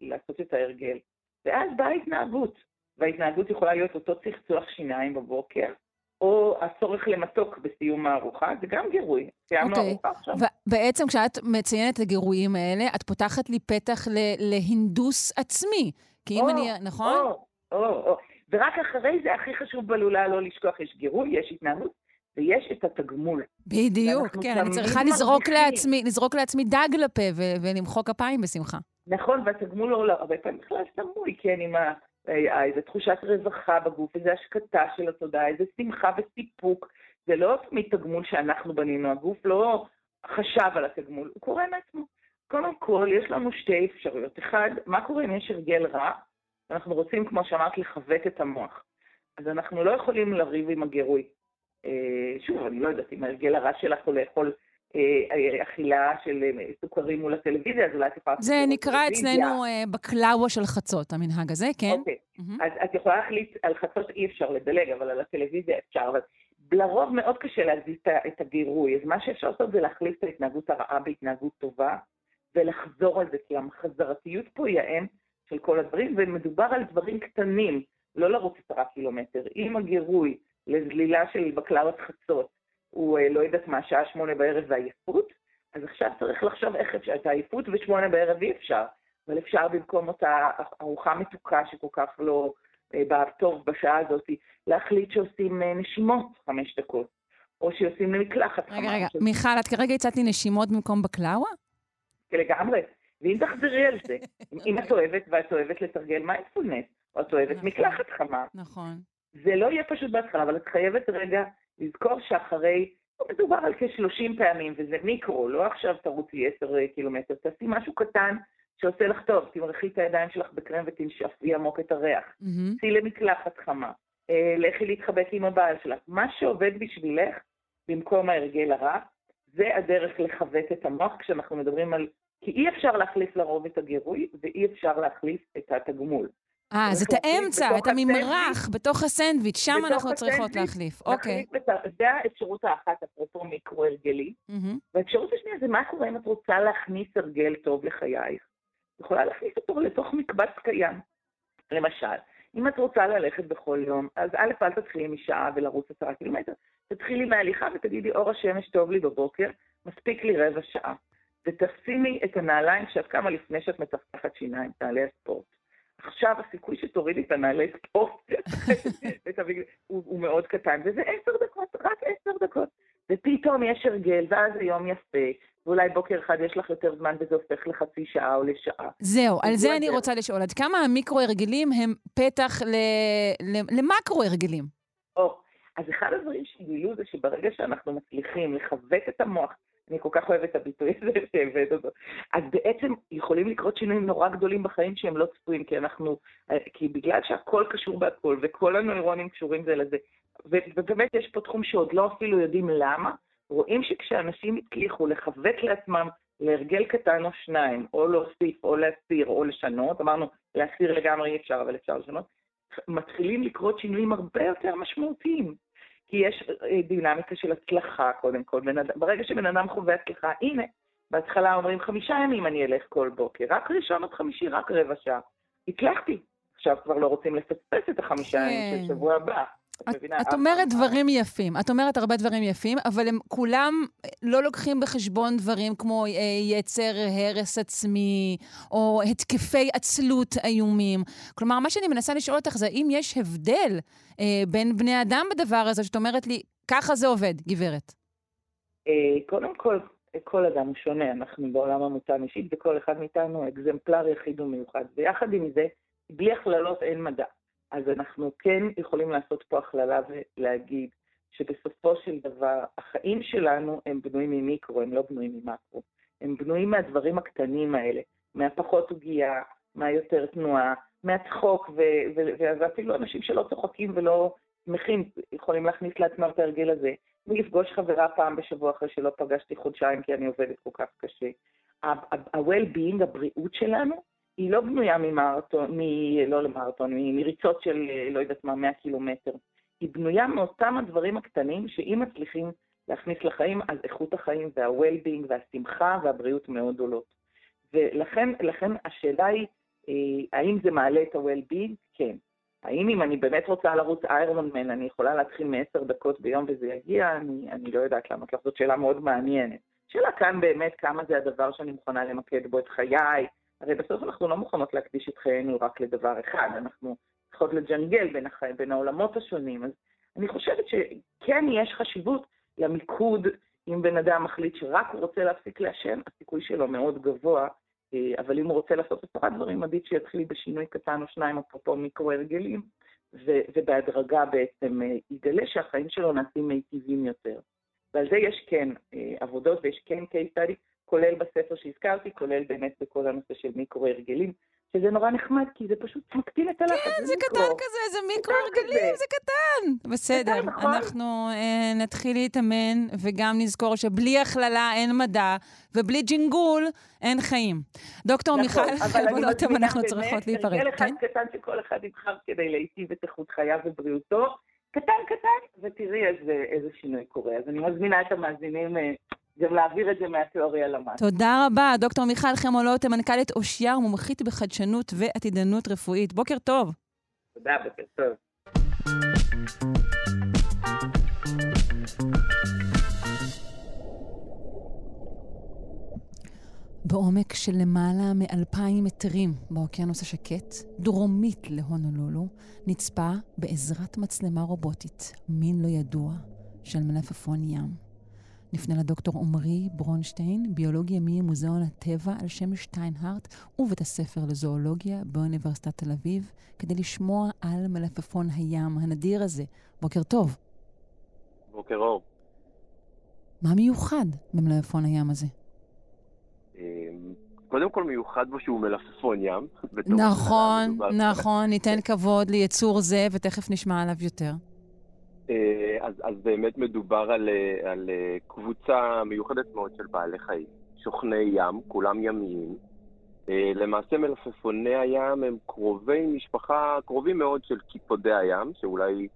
לעשות את ההרגל. ואז באה ההתנהגות, וההתנהגות יכולה להיות אותו צחצוח שיניים בבוקר, או הצורך למתוק בסיום הארוחה, זה גם גירוי. סיימנו okay. אוקיי. ארוחה עכשיו. בעצם כשאת מציינת את הגירויים האלה, את פותחת לי פתח להינדוס עצמי. כי אם oh, אני... נכון? או, או, או. ורק אחרי זה, הכי חשוב בלולה לא לשכוח, יש גירוי, יש התנהגות, ויש את התגמול. בדיוק, כן, אני צריכה לזרוק לעצמי, לזרוק לעצמי דג לפה ולמחוא כפיים בשמחה. נכון, והתגמול לא, הרבה פעמים בכלל סמוי, כן, עם ה... אה, איזה תחושת רווחה בגוף, איזה השקטה של התודעה, איזה שמחה וסיפוק. זה לא תמיד תגמול שאנחנו בנינו, הגוף לא חשב על התגמול, הוא קורה מעצמו. קודם כל, יש לנו שתי אפשרויות. אחד, מה קורה אם יש הרגל רע? אנחנו רוצים, כמו שאמרת, לכבט את המוח. אז אנחנו לא יכולים לריב עם הגירוי. אה, שוב, אני לא יודעת אם ההרגל הרע שלך הוא לאכול אכילה של אה, סוכרים מול הטלוויזיה, אז אולי את יכולה... זה נקרא אצלנו אה, בקלאווה של חצות, המנהג הזה, כן? אוקיי. אז את יכולה להחליט, על חצות אי אפשר לדלג, אבל על הטלוויזיה אפשר. אבל לרוב מאוד קשה להזיז את הגירוי, אז מה שאפשר לעשות זה להחליף את ההתנהגות הרעה בהתנהגות טובה, ולחזור על זה, כי החזרתיות פה היא האם של כל הדברים, ומדובר על דברים קטנים, לא לרוץ עשרה קילומטר. אם הגירוי לזלילה של בקלאוות חצות הוא, אה, לא יודעת מה, שעה שמונה בערב ועייפות, אז עכשיו צריך לחשוב איך אפשר, את העייפות ושמונה בערב אי אפשר, אבל אפשר במקום אותה ארוחה מתוקה שכל כך לא אה, באה טוב בשעה הזאת, להחליט שעושים אה, נשימות חמש דקות, או שעושים למקלחת. רגע, רגע, ש... מיכל, את כרגע הצעת לי נשימות במקום בקלאווה? לגמרי. ואם תחזרי על זה, אם את אוהבת ואת אוהבת לתרגל מיינדפולנס, או את אוהבת נכון, מקלחת חמה, נכון. זה לא יהיה פשוט בהתחלה, אבל את חייבת רגע לזכור שאחרי, מדובר על כ-30 פעמים, וזה מיקרו, לא עכשיו תרוצי 10 קילומטר, תעשי משהו קטן שעושה לך טוב, תמרחי את הידיים שלך בקרם ותנשפי עמוק את הריח. Mm-hmm. צאי למקלחת חמה, אה, לכי להתחבק עם הבעל שלך. מה שעובד בשבילך, במקום ההרגל הרע, זה הדרך לכוות את המוח כשאנחנו מדברים על... כי אי אפשר להחליף לרוב את הגירוי, ואי אפשר להחליף את התגמול. אה, אז את האמצע, את הממרח בתוך הסנדוויץ', שם אנחנו צריכות להחליף. אוקיי. זה האפשרות האחת, אפרופו מיקרו-הרגלי. והאפשרות השנייה זה מה קורה אם את רוצה להכניס הרגל טוב לחייך. את יכולה להכניס אותו לתוך מקבץ קיים. למשל, אם את רוצה ללכת בכל יום, אז א', אל תתחילי משעה ולרוץ עשרה קילומטר, תתחילי מהליכה ותגידי, אור השמש טוב לי בבוקר, מספיק לי רבע שעה. ותשימי את הנעליים שאת קמה לפני שאת מצחצחת שיניים, תעלי הספורט. עכשיו הסיכוי שתורידי את הנעלי ספורט (laughs) הוא, הוא מאוד קטן, וזה עשר דקות, רק עשר דקות. ופתאום יש הרגל, ואז היום יפה, ואולי בוקר אחד יש לך יותר זמן וזה הופך לחצי שעה או לשעה. זהו, על זה אני רוצה לשאול. עד כמה המיקרו-הרגלים הם פתח למקרו-הרגלים? או, אז אחד הדברים שגילו זה שברגע שאנחנו מצליחים לכוות את המוח, אני כל כך אוהבת את הביטוי הזה (laughs) שהבאת אותו. אז בעצם יכולים לקרות שינויים נורא גדולים בחיים שהם לא צפויים, כי אנחנו, כי בגלל שהכל קשור בהכל, וכל הנוירונים קשורים זה לזה, ובאמת יש פה תחום שעוד לא אפילו יודעים למה, רואים שכשאנשים הצליחו לכוות לעצמם להרגל קטן או שניים, או להוסיף, או להסיר, או לשנות, אמרנו, להסיר לגמרי אי אפשר, אבל אפשר לשנות, מתחילים לקרות שינויים הרבה יותר משמעותיים. כי יש אה, דינמיקה של הצלחה, קודם כל. ברגע שבן אדם חווה הצלחה, הנה, בהתחלה אומרים, חמישה ימים אני אלך כל בוקר, רק ראשון עד חמישי, רק רבע שעה. הצלחתי. עכשיו כבר לא רוצים לפספס את החמישה ימים של כן. שבוע הבא. את, את אומרת דברים יפים, את אומרת הרבה דברים יפים, אבל הם כולם לא לוקחים בחשבון דברים כמו אה, יצר הרס עצמי, או התקפי עצלות איומים. כלומר, מה שאני מנסה לשאול אותך זה האם יש הבדל אה, בין בני אדם בדבר הזה, שאת אומרת לי, ככה זה עובד, גברת. אה, קודם כל, כל אדם הוא שונה, אנחנו בעולם המותן אישית, וכל אחד מאיתנו אקזמפלר יחיד ומיוחד. ויחד עם זה, בלי הכללות אין מדע. אז אנחנו כן יכולים לעשות פה הכללה ולהגיד שבסופו של דבר החיים שלנו הם בנויים ממיקרו, הם לא בנויים ממקרו. הם בנויים מהדברים הקטנים האלה, מהפחות עוגייה, מהיותר תנועה, מהצחוק, ואפילו אנשים שלא צוחקים ולא שמחים יכולים להכניס לעצמם את ההרגל הזה. מלפגוש חברה פעם בשבוע אחרי שלא פגשתי חודשיים כי אני עובדת כל כך קשה. ה-well-being, הבריאות שלנו, היא לא בנויה ממרתון, מ... לא למרתון, מריצות של לא יודעת מה, 100 קילומטר. היא בנויה מאותם הדברים הקטנים שאם מצליחים להכניס לחיים, אז איכות החיים וה-well-being והשמחה והבריאות מאוד עולות. ולכן השאלה היא, אה, האם זה מעלה את ה-well-being? כן. האם אם אני באמת רוצה לרוץ איירון מן, אני יכולה להתחיל מעשר דקות ביום וזה יגיע? אני, אני לא יודעת למה, זאת שאלה מאוד מעניינת. שאלה כאן באמת כמה זה הדבר שאני מוכנה למקד בו את חיי, הרי בסוף אנחנו לא מוכנות להקדיש את חיינו רק לדבר אחד, אנחנו צריכות לג'נגל בין, החיים, בין העולמות השונים. אז אני חושבת שכן יש חשיבות למיקוד, אם בן אדם מחליט שרק הוא רוצה להפסיק לעשן, הסיכוי שלו מאוד גבוה, אה, אבל אם הוא רוצה לעשות עשרה דברים, עדיף שיתחיל בשינוי קטן או שניים, אפרופו מיקרו-הרגלים, ובהדרגה בעצם אה, יגלה שהחיים שלו נעשים מיטיבים יותר. ועל זה יש כן אה, עבודות ויש כן case study, כולל בספר שהזכרתי, כולל באמת בכל הנושא של מיקרו-הרגלים, שזה נורא נחמד, כי זה פשוט מקטין את הלחץ. כן, זה, קטן כזה, זה מיקרו-הרגלים, זה קטן. בסדר, נכון. אנחנו אה, נתחיל להתאמן, וגם נזכור שבלי הכללה אין מדע, ובלי ג'ינגול אין חיים. דוקטור נכון, מיכל חלבולוטם, אנחנו צריכות להיפרד. הרגל אחד כן? קטן שכל אחד יבחר כדי להיטיב את איכות חייו ובריאותו, קטן קטן, ותראי איזה, איזה שינוי קורה. אז אני מזמינה את המאזינים אה, גם להעביר את זה מהתיאוריה למעשה. תודה רבה, דוקטור מיכל חמולות, מנכ"לית אושייר, מומחית בחדשנות ועתידנות רפואית. בוקר טוב. תודה, בוקר טוב. בעומק של למעלה מאלפיים מטרים באוקיינוס השקט, דרומית להונולולו, נצפה בעזרת מצלמה רובוטית, מין לא ידוע, של מלפפון ים. נפנה לדוקטור עמרי ברונשטיין, ביולוג ימי מוזיאון הטבע על שם שטיינהארט ובית הספר לזואולוגיה באוניברסיטת תל אביב, כדי לשמוע על מלפפון הים הנדיר הזה. בוקר טוב. בוקר אור. מה מיוחד במלפפון הים הזה? קודם כל מיוחד בו שהוא מלפפון ים. נכון, נכון, ניתן כבוד ליצור זה, ותכף נשמע עליו יותר. אז, אז באמת מדובר על, על קבוצה מיוחדת מאוד של בעלי חיים, שוכני ים, כולם ימיים. למעשה מלפפוני הים הם קרובי משפחה, קרובים מאוד של קיפודי הים, שאולי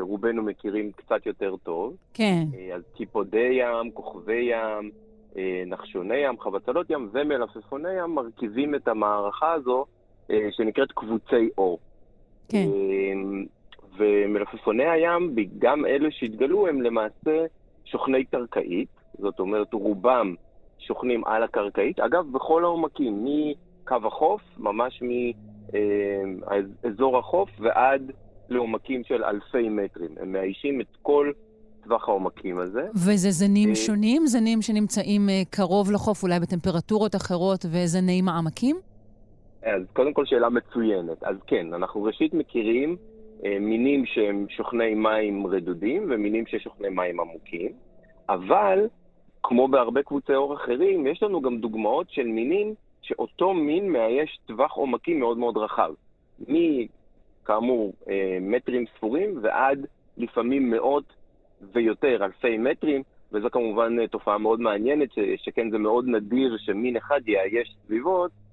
רובנו מכירים קצת יותר טוב. כן. אז קיפודי ים, כוכבי ים, נחשוני ים, חבצלות ים ומלפפוני ים מרכיבים את המערכה הזו שנקראת קבוצי אור. כן. ומלפפוני הים, גם אלה שהתגלו, הם למעשה שוכני קרקעית, זאת אומרת רובם שוכנים על הקרקעית. אגב, בכל העומקים, מקו החוף, ממש מאזור החוף ועד לעומקים של אלפי מטרים. הם מאיישים את כל טווח העומקים הזה. וזה זנים שונים? זנים שנמצאים קרוב לחוף, אולי בטמפרטורות אחרות, וזני מעמקים? אז קודם כל שאלה מצוינת. אז כן, אנחנו ראשית מכירים מינים שהם שוכני מים רדודים ומינים ששוכני מים עמוקים, אבל כמו בהרבה קבוצי אור אחרים, יש לנו גם דוגמאות של מינים שאותו מין מאייש טווח עומקים מאוד מאוד רחב. מכאמור מטרים ספורים ועד לפעמים מאות ויותר, אלפי מטרים, וזו כמובן תופעה מאוד מעניינת, שכן זה מאוד נדיר שמין אחד יאייש סביבות אה,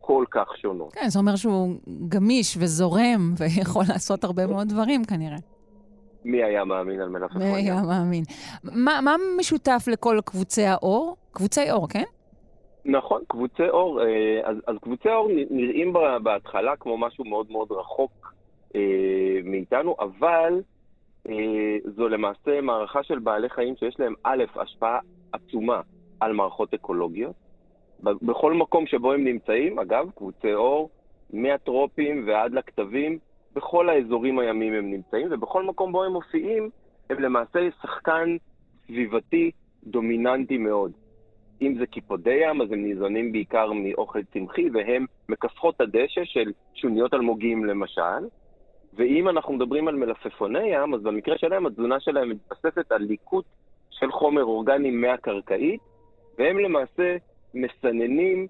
כל כך שונות. כן, זה אומר שהוא גמיש וזורם (laughs) ויכול לעשות הרבה מאוד דברים כנראה. מי היה מאמין על מלפפון מי היה מאמין. מה, מה משותף לכל קבוצי האור? קבוצי אור, כן? נכון, קבוצי אור. אז, אז קבוצי אור נראים בהתחלה כמו משהו מאוד מאוד רחוק אה, מאיתנו, אבל אה, זו למעשה מערכה של בעלי חיים שיש להם א', השפעה עצומה על מערכות אקולוגיות. בכל מקום שבו הם נמצאים, אגב, קבוצי אור, מהטרופים ועד לכתבים, בכל האזורים הימיים הם נמצאים, ובכל מקום בו הם מופיעים, הם למעשה שחקן סביבתי דומיננטי מאוד. אם זה קיפודי ים, אז הם ניזונים בעיקר מאוכל צמחי, והם מכסחות הדשא של שוניות אלמוגים למשל. ואם אנחנו מדברים על מלפפוני ים, אז במקרה שלהם התזונה שלהם מתבססת על ליקוט של חומר אורגני מהקרקעית, והם למעשה מסננים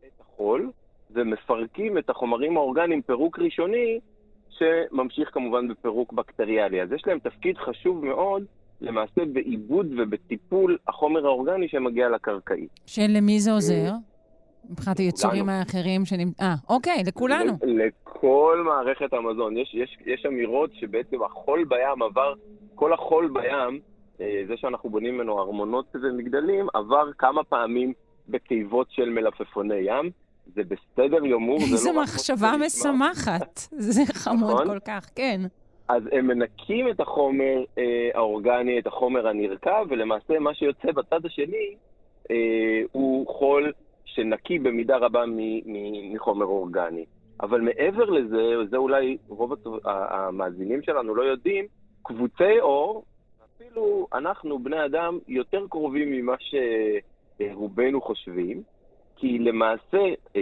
את החול ומפרקים את החומרים האורגניים פירוק ראשוני, שממשיך כמובן בפירוק בקטריאלי. אז יש להם תפקיד חשוב מאוד למעשה בעיבוד ובטיפול החומר האורגני שמגיע לקרקעית. שלמי זה עוזר? מבחינת היצורים האחרים שנמצאים... אה, אוקיי, לכולנו. לכל מערכת המזון. יש, יש, יש אמירות שבעצם החול בים עבר, כל החול בים, זה שאנחנו בונים ממנו ארמונות ומגדלים, עבר כמה פעמים בקיבות של מלפפוני ים. זה בסדר גמור, זה לא... איזו מחשבה משמחת. (laughs) זה חמוד נכון? כל כך, כן. אז הם מנקים את החומר אה, האורגני, את החומר הנרקב, ולמעשה מה שיוצא בצד השני אה, הוא חול שנקי במידה רבה מחומר אורגני. אבל מעבר לזה, וזה אולי רוב המאזינים שלנו לא יודעים, קבוצי אור, אפילו אנחנו, בני אדם, יותר קרובים ממה שרובנו חושבים, כי למעשה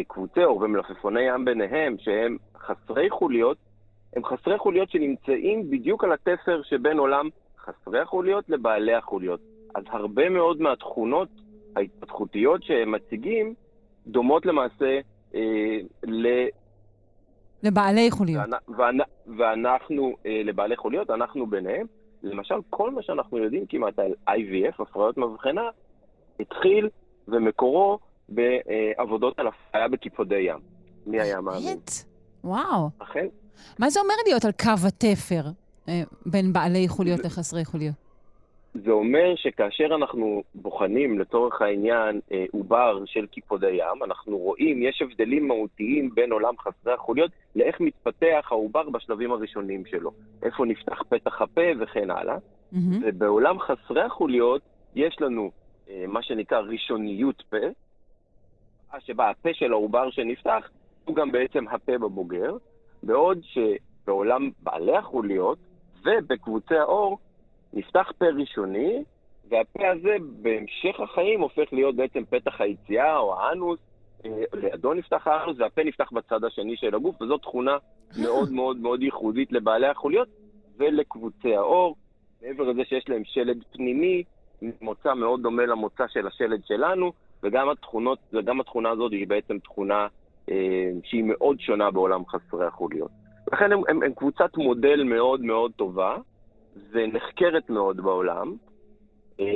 קבוצי אור ומלפפוני ים ביניהם, שהם חסרי חוליות, הם חסרי חוליות שנמצאים בדיוק על התפר שבין עולם חסרי החוליות לבעלי החוליות. אז הרבה מאוד מהתכונות ההתפתחותיות שהם מציגים דומות למעשה אה, ל... לבעלי חוליות. ואנ... ואנחנו, אה, לבעלי חוליות, אנחנו ביניהם. למשל, כל מה שאנחנו יודעים כמעט על IVF, הפריות מבחנה, התחיל ומקורו בעבודות על הפריה בקיפודי ים. מי היה מאמין? וואו. אכן. מה זה אומר להיות על קו התפר? אה, בין בעלי חוליות לחסרי חוליות? זה אומר שכאשר אנחנו בוחנים לצורך העניין אה, עובר של קיפודי ים, אנחנו רואים, יש הבדלים מהותיים בין עולם חסרי החוליות לאיך מתפתח העובר בשלבים הראשונים שלו. איפה נפתח פתח הפה וכן הלאה. Mm-hmm. ובעולם חסרי החוליות יש לנו מה שנקרא ראשוניות פה, שבה הפה של העובר שנפתח הוא גם בעצם הפה בבוגר, בעוד שבעולם בעלי החוליות ובקבוצי האור נפתח פה ראשוני, והפה הזה בהמשך החיים הופך להיות בעצם פתח היציאה או האנוס, אה, לידו נפתח האנוס והפה נפתח בצד השני של הגוף, וזו תכונה מאוד (laughs) מאוד מאוד ייחודית לבעלי החוליות ולקבוצי האור. מעבר לזה שיש להם שלד פנימי, מוצא מאוד דומה למוצא של השלד שלנו, וגם התכונות, וגם התכונה הזאת היא בעצם תכונה אה, שהיא מאוד שונה בעולם חסרי החוליות. לכן הם, הם, הם קבוצת מודל מאוד מאוד טובה, ונחקרת מאוד בעולם, אה,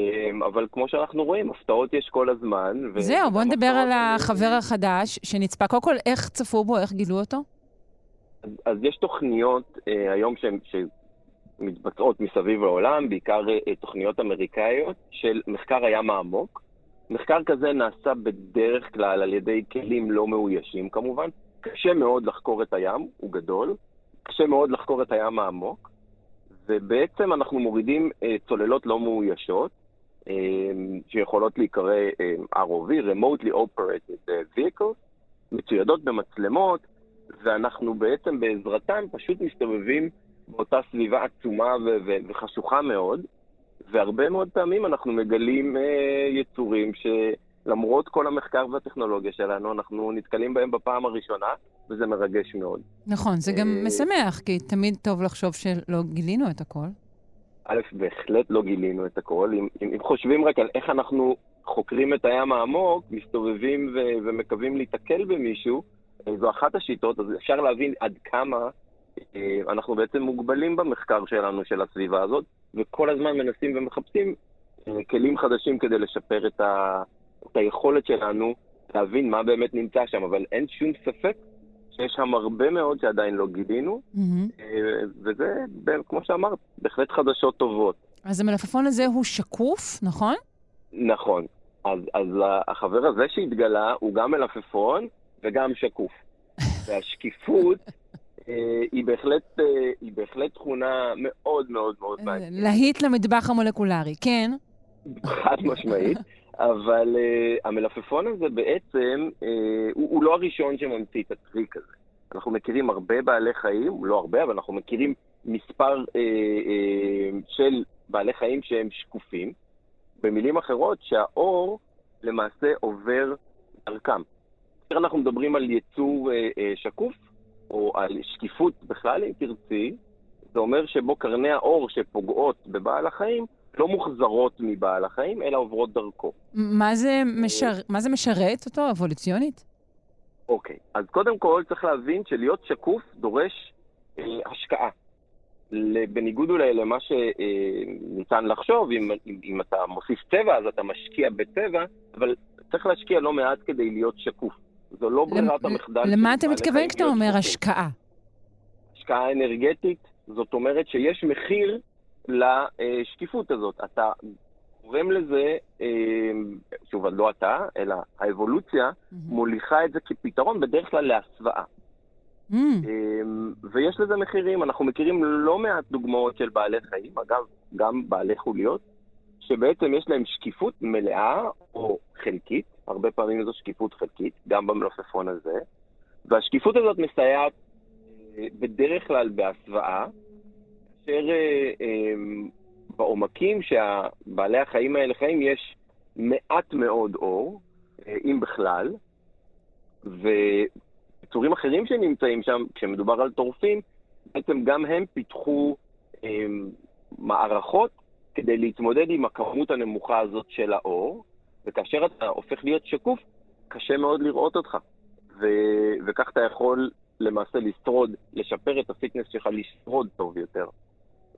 אבל כמו שאנחנו רואים, הפתעות יש כל הזמן. זהו, בוא נדבר על החבר החדש שנצפה. קודם כל, איך צפו בו, איך גילו אותו? אז, אז יש תוכניות אה, היום שהן... מתבצעות מסביב העולם, בעיקר אה, תוכניות אמריקאיות, של מחקר הים העמוק. מחקר כזה נעשה בדרך כלל על ידי כלים לא מאוישים כמובן. קשה מאוד לחקור את הים, הוא גדול. קשה מאוד לחקור את הים העמוק. ובעצם אנחנו מורידים אה, צוללות לא מאוישות, אה, שיכולות להיקרא ROV, Remotely Operated Vehicles, מצוידות במצלמות, ואנחנו בעצם בעזרתן פשוט מסתובבים באותה סביבה עצומה ו- ו- וחשוכה מאוד, והרבה מאוד פעמים אנחנו מגלים אה, יצורים שלמרות כל המחקר והטכנולוגיה שלנו, אנחנו נתקלים בהם בפעם הראשונה, וזה מרגש מאוד. נכון, זה גם אה, משמח, כי תמיד טוב לחשוב שלא גילינו את הכל. א', בהחלט לא גילינו את הכל. אם, אם, אם חושבים רק על איך אנחנו חוקרים את הים העמוק, מסתובבים ו- ומקווים להיתקל במישהו, אה, זו אחת השיטות, אז אפשר להבין עד כמה אנחנו בעצם מוגבלים במחקר שלנו של הסביבה הזאת, וכל הזמן מנסים ומחפשים אה, כלים חדשים כדי לשפר את, ה... את היכולת שלנו להבין מה באמת נמצא שם, אבל אין שום ספק שיש שם הרבה מאוד שעדיין לא גילינו, mm-hmm. וזה, כמו שאמרת, בהחלט חדשות טובות. אז המלפפון הזה הוא שקוף, נכון? נכון. אז, אז החבר הזה שהתגלה הוא גם מלפפון וגם שקוף. (laughs) והשקיפות אה, היא בהחלט, אה, היא בהחלט תכונה מאוד מאוד מאוד מעניינת. להיט למטבח המולקולרי, כן. חד משמעית. (laughs) אבל uh, המלפפון הזה בעצם, uh, הוא, הוא לא הראשון שממציא את הטריק הזה. אנחנו מכירים הרבה בעלי חיים, לא הרבה, אבל אנחנו מכירים מספר uh, uh, של בעלי חיים שהם שקופים. במילים אחרות, שהאור למעשה עובר דרכם. כאשר אנחנו מדברים על יצור uh, uh, שקוף, או על שקיפות בכלל, אם תרצי, זה אומר שבו קרני האור שפוגעות בבעל החיים לא מוחזרות מבעל החיים, אלא עוברות דרכו. מה זה, משר... מה זה משרת אותו אבולוציונית? אוקיי, אז קודם כל צריך להבין שלהיות שקוף דורש אה, השקעה. בניגוד אולי למה שניתן אה, לחשוב, אם, אם, אם אתה מוסיף צבע אז אתה משקיע בצבע, אבל צריך להשקיע לא מעט כדי להיות שקוף. זו לא ברירת המחדל. למה אתה מתכוון כשאתה אומר השקעה? השקעה אנרגטית, זאת אומרת שיש מחיר לשקיפות הזאת. אתה גורם לזה, אה, שוב, לא אתה, אלא האבולוציה מוליכה את זה כפתרון בדרך כלל להסוואה. Mm. ויש לזה מחירים, אנחנו מכירים לא מעט דוגמאות של בעלי חיים, אגב, גם בעלי חוליות, שבעצם יש להם שקיפות מלאה או חלקית, הרבה פעמים זו שקיפות חלקית, גם במלפפון הזה, והשקיפות הזאת מסייעת אה, בדרך כלל בהסוואה, כאשר אה, אה, בעומקים שהבעלי החיים האלה חיים יש מעט מאוד אור, אם בכלל, ויצורים אחרים שנמצאים שם, כשמדובר על טורפים, בעצם גם הם פיתחו מערכות כדי להתמודד עם הכמות הנמוכה הזאת של האור, וכאשר אתה הופך להיות שקוף, קשה מאוד לראות אותך. ו... וכך אתה יכול למעשה לשרוד, לשפר את הפיקנס שלך לשרוד טוב יותר.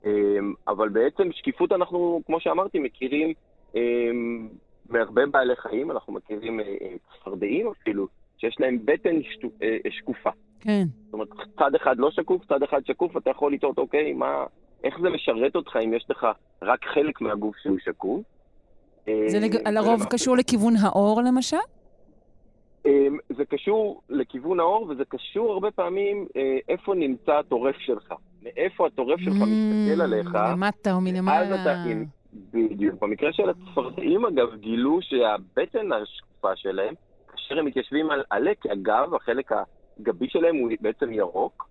אמ, אבל בעצם שקיפות אנחנו, כמו שאמרתי, מכירים אמ, מהרבה בעלי חיים, אנחנו מכירים אה, אה, צפרדעים אפילו, שיש להם בטן שטו, אה, שקופה. כן. זאת אומרת, צד אחד לא שקוף, צד אחד שקוף, אתה יכול לטעות, אוקיי, מה, איך זה משרת אותך אם יש לך רק חלק מהגוף שהוא שקוף. זה לג... לרוב קשור לכיוון האור, למשל? אמ, זה קשור לכיוון האור, וזה קשור הרבה פעמים אה, איפה נמצא הטורף שלך. מאיפה הטורף שלך mm, מסתכל עליך. מלמטה או מלמעלה. אתה, בדיוק. במקרה של הצפרדעים, אגב, גילו שהבטן השקופה שלהם, כאשר הם מתיישבים על עלה, כי הגב, החלק הגבי שלהם הוא בעצם ירוק, אה,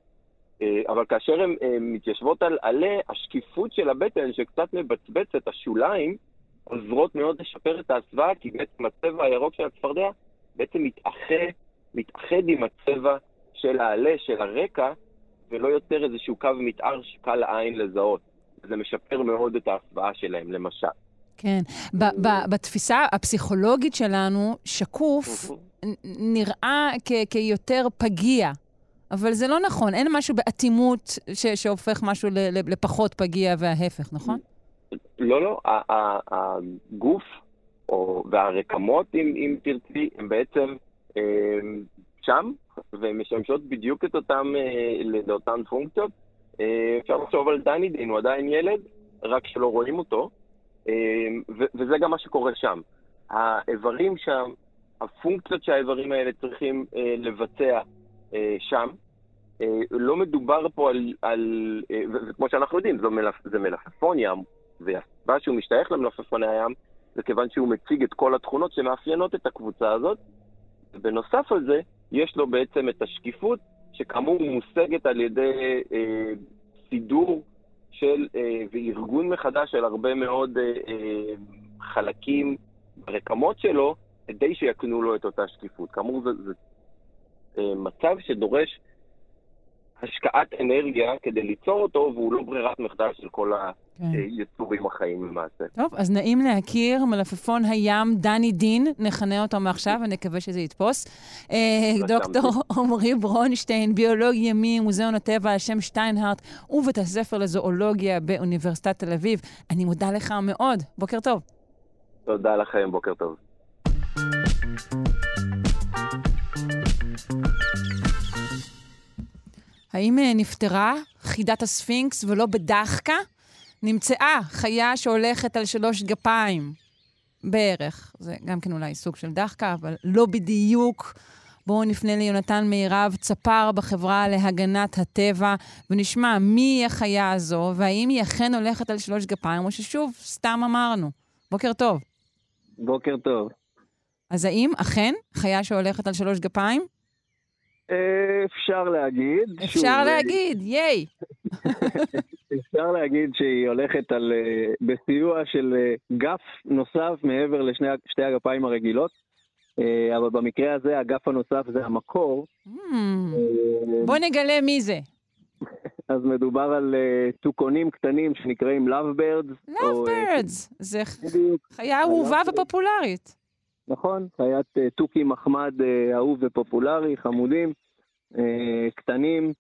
אבל כאשר הן מתיישבות על עלה, השקיפות של הבטן, שקצת מבצבצת, השוליים, עוזרות מאוד לשפר את ההסוואה, כי בעצם הצבע הירוק של הצפרדע בעצם מתאחה, מתאחד עם הצבע של העלה, של הרקע, ולא יוצר איזשהו קו מתאר שקל לעין לזהות. זה משפר מאוד את ההסוואה שלהם, למשל. כן. ב- ב- בתפיסה הפסיכולוגית שלנו, שקוף נראה כ- כיותר פגיע. אבל זה לא נכון, אין משהו באטימות ש- שהופך משהו ל- לפחות פגיע וההפך, נכון? לא, לא. הגוף או, והרקמות, אם, אם תרצי, הם בעצם אה, שם, והן משמשות בדיוק את אותם, אה, לאותן פונקציות. אה, אפשר לחשוב על דני דין, הוא עדיין ילד, רק שלא רואים אותו, אה, ו- וזה גם מה שקורה שם. האיברים שם, הפונקציות שהאיברים האלה צריכים לבצע שם, אה, לא מדובר פה על, על אה, וכמו שאנחנו יודעים, זה, מלפ, זה מלפפון ים, והסיבה שהוא משתייך למלפפוני הים, זה כיוון שהוא מציג את כל התכונות שמאפיינות את הקבוצה הזאת. ובנוסף על זה, יש לו בעצם את השקיפות, שכאמור מושגת על ידי אה, סידור של, אה, וארגון מחדש של הרבה מאוד אה, אה, חלקים ברקמות שלו, כדי שיקנו לו את אותה שקיפות. כאמור, זה, זה אה, מצב שדורש השקעת אנרגיה כדי ליצור אותו, והוא לא ברירת מחדל של כל כן. היצורים החיים למעשה. טוב, אז נעים להכיר, מלפפון הים דני דין, נכנה אותו מעכשיו ונקווה שזה יתפוס. אה, דוקטור עמרי ברונשטיין, ביולוג ימי, מוזיאון הטבע על שם שטיינהארט ובית הספר לזואולוגיה באוניברסיטת תל אביב. אני מודה לך מאוד. בוקר טוב. תודה לכם, בוקר טוב. האם אה, נפתרה חידת הספינקס ולא בדחקה? נמצאה חיה שהולכת על שלוש גפיים, בערך. זה גם כן אולי סוג של דחקה, אבל לא בדיוק. בואו נפנה ליונתן מירב, צפר בחברה להגנת הטבע, ונשמע מי היא החיה הזו, והאם היא אכן הולכת על שלוש גפיים, או ששוב, סתם אמרנו. בוקר טוב. בוקר טוב. אז האם אכן חיה שהולכת על שלוש גפיים? אפשר להגיד. אפשר שוב, להגיד, ייי. אפשר להגיד שהיא הולכת על, אה, בסיוע של אה, גף נוסף מעבר לשתי הגפיים הרגילות, אה, אבל במקרה הזה הגף הנוסף זה המקור. Mm, בוא נגלה מי זה. אז מדובר על תוכונים קטנים שנקראים Lovebirds. Lovebirds, זה חיה אהובה ופופולרית. נכון, חיית תוכי מחמד אהוב ופופולרי, חמודים, קטנים,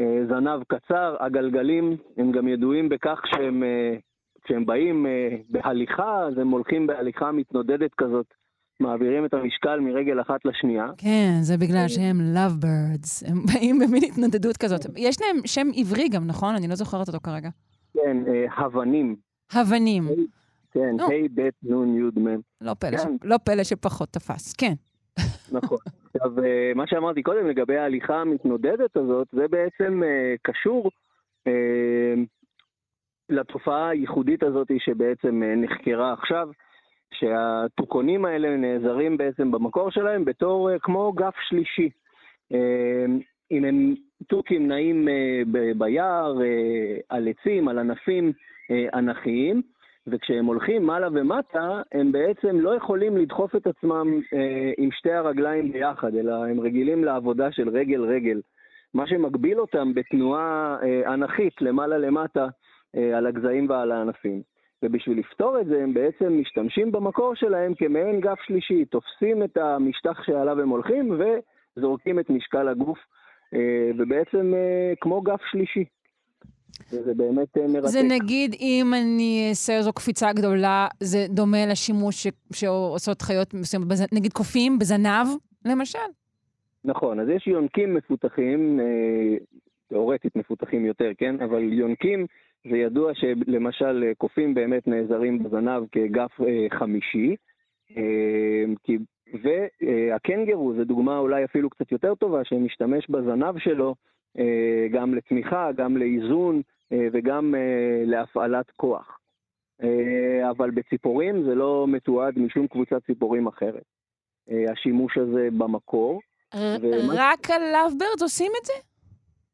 אה, זנב קצר, הגלגלים הם גם ידועים בכך שהם, אה, כשהם באים אה, בהליכה, אז הם הולכים בהליכה מתנודדת כזאת, מעבירים את המשקל מרגל אחת לשנייה. כן, זה בגלל שהם lovebirds, הם באים במין התנודדות כזאת. יש להם שם עברי גם, נכון? אני לא זוכרת אותו כרגע. כן, הבנים. הבנים. כן, ה' ב' נ' י' מ'. לא פלא, כן. לא פלא שפחות תפס, כן. (laughs) נכון. עכשיו, אה, מה שאמרתי קודם לגבי ההליכה המתנודדת הזאת, זה בעצם אה, קשור אה, לתופעה הייחודית הזאת שבעצם נחקרה עכשיו, שהטוקונים האלה נעזרים בעצם במקור שלהם בתור כמו גף שלישי. אם הם תוכים נעים ביער, על עצים, על ענפים אנכיים, וכשהם הולכים מעלה ומטה, הם בעצם לא יכולים לדחוף את עצמם אה, עם שתי הרגליים ביחד, אלא הם רגילים לעבודה של רגל-רגל. מה שמגביל אותם בתנועה אה, אנכית למעלה למטה אה, על הגזעים ועל הענפים. ובשביל לפתור את זה, הם בעצם משתמשים במקור שלהם כמעין גף שלישי, תופסים את המשטח שעליו הם הולכים וזורקים את משקל הגוף, אה, ובעצם אה, כמו גף שלישי. וזה באמת אה, מרתק. זה נגיד, אם אני אעשה איזו קפיצה גדולה, זה דומה לשימוש ש... שעושות חיות מסוימות, בז... נגיד קופים בזנב, למשל? נכון, אז יש יונקים מפותחים, אה, תאורטית מפותחים יותר, כן? אבל יונקים זה ידוע שלמשל קופים באמת נעזרים בזנב כגף חמישי, והקנגרו זה דוגמה אולי אפילו קצת יותר טובה, שמשתמש בזנב שלו גם לתמיכה, גם לאיזון וגם להפעלת כוח. אבל בציפורים זה לא מתועד משום קבוצת ציפורים אחרת. השימוש הזה במקור. רק על lovebird עושים את זה?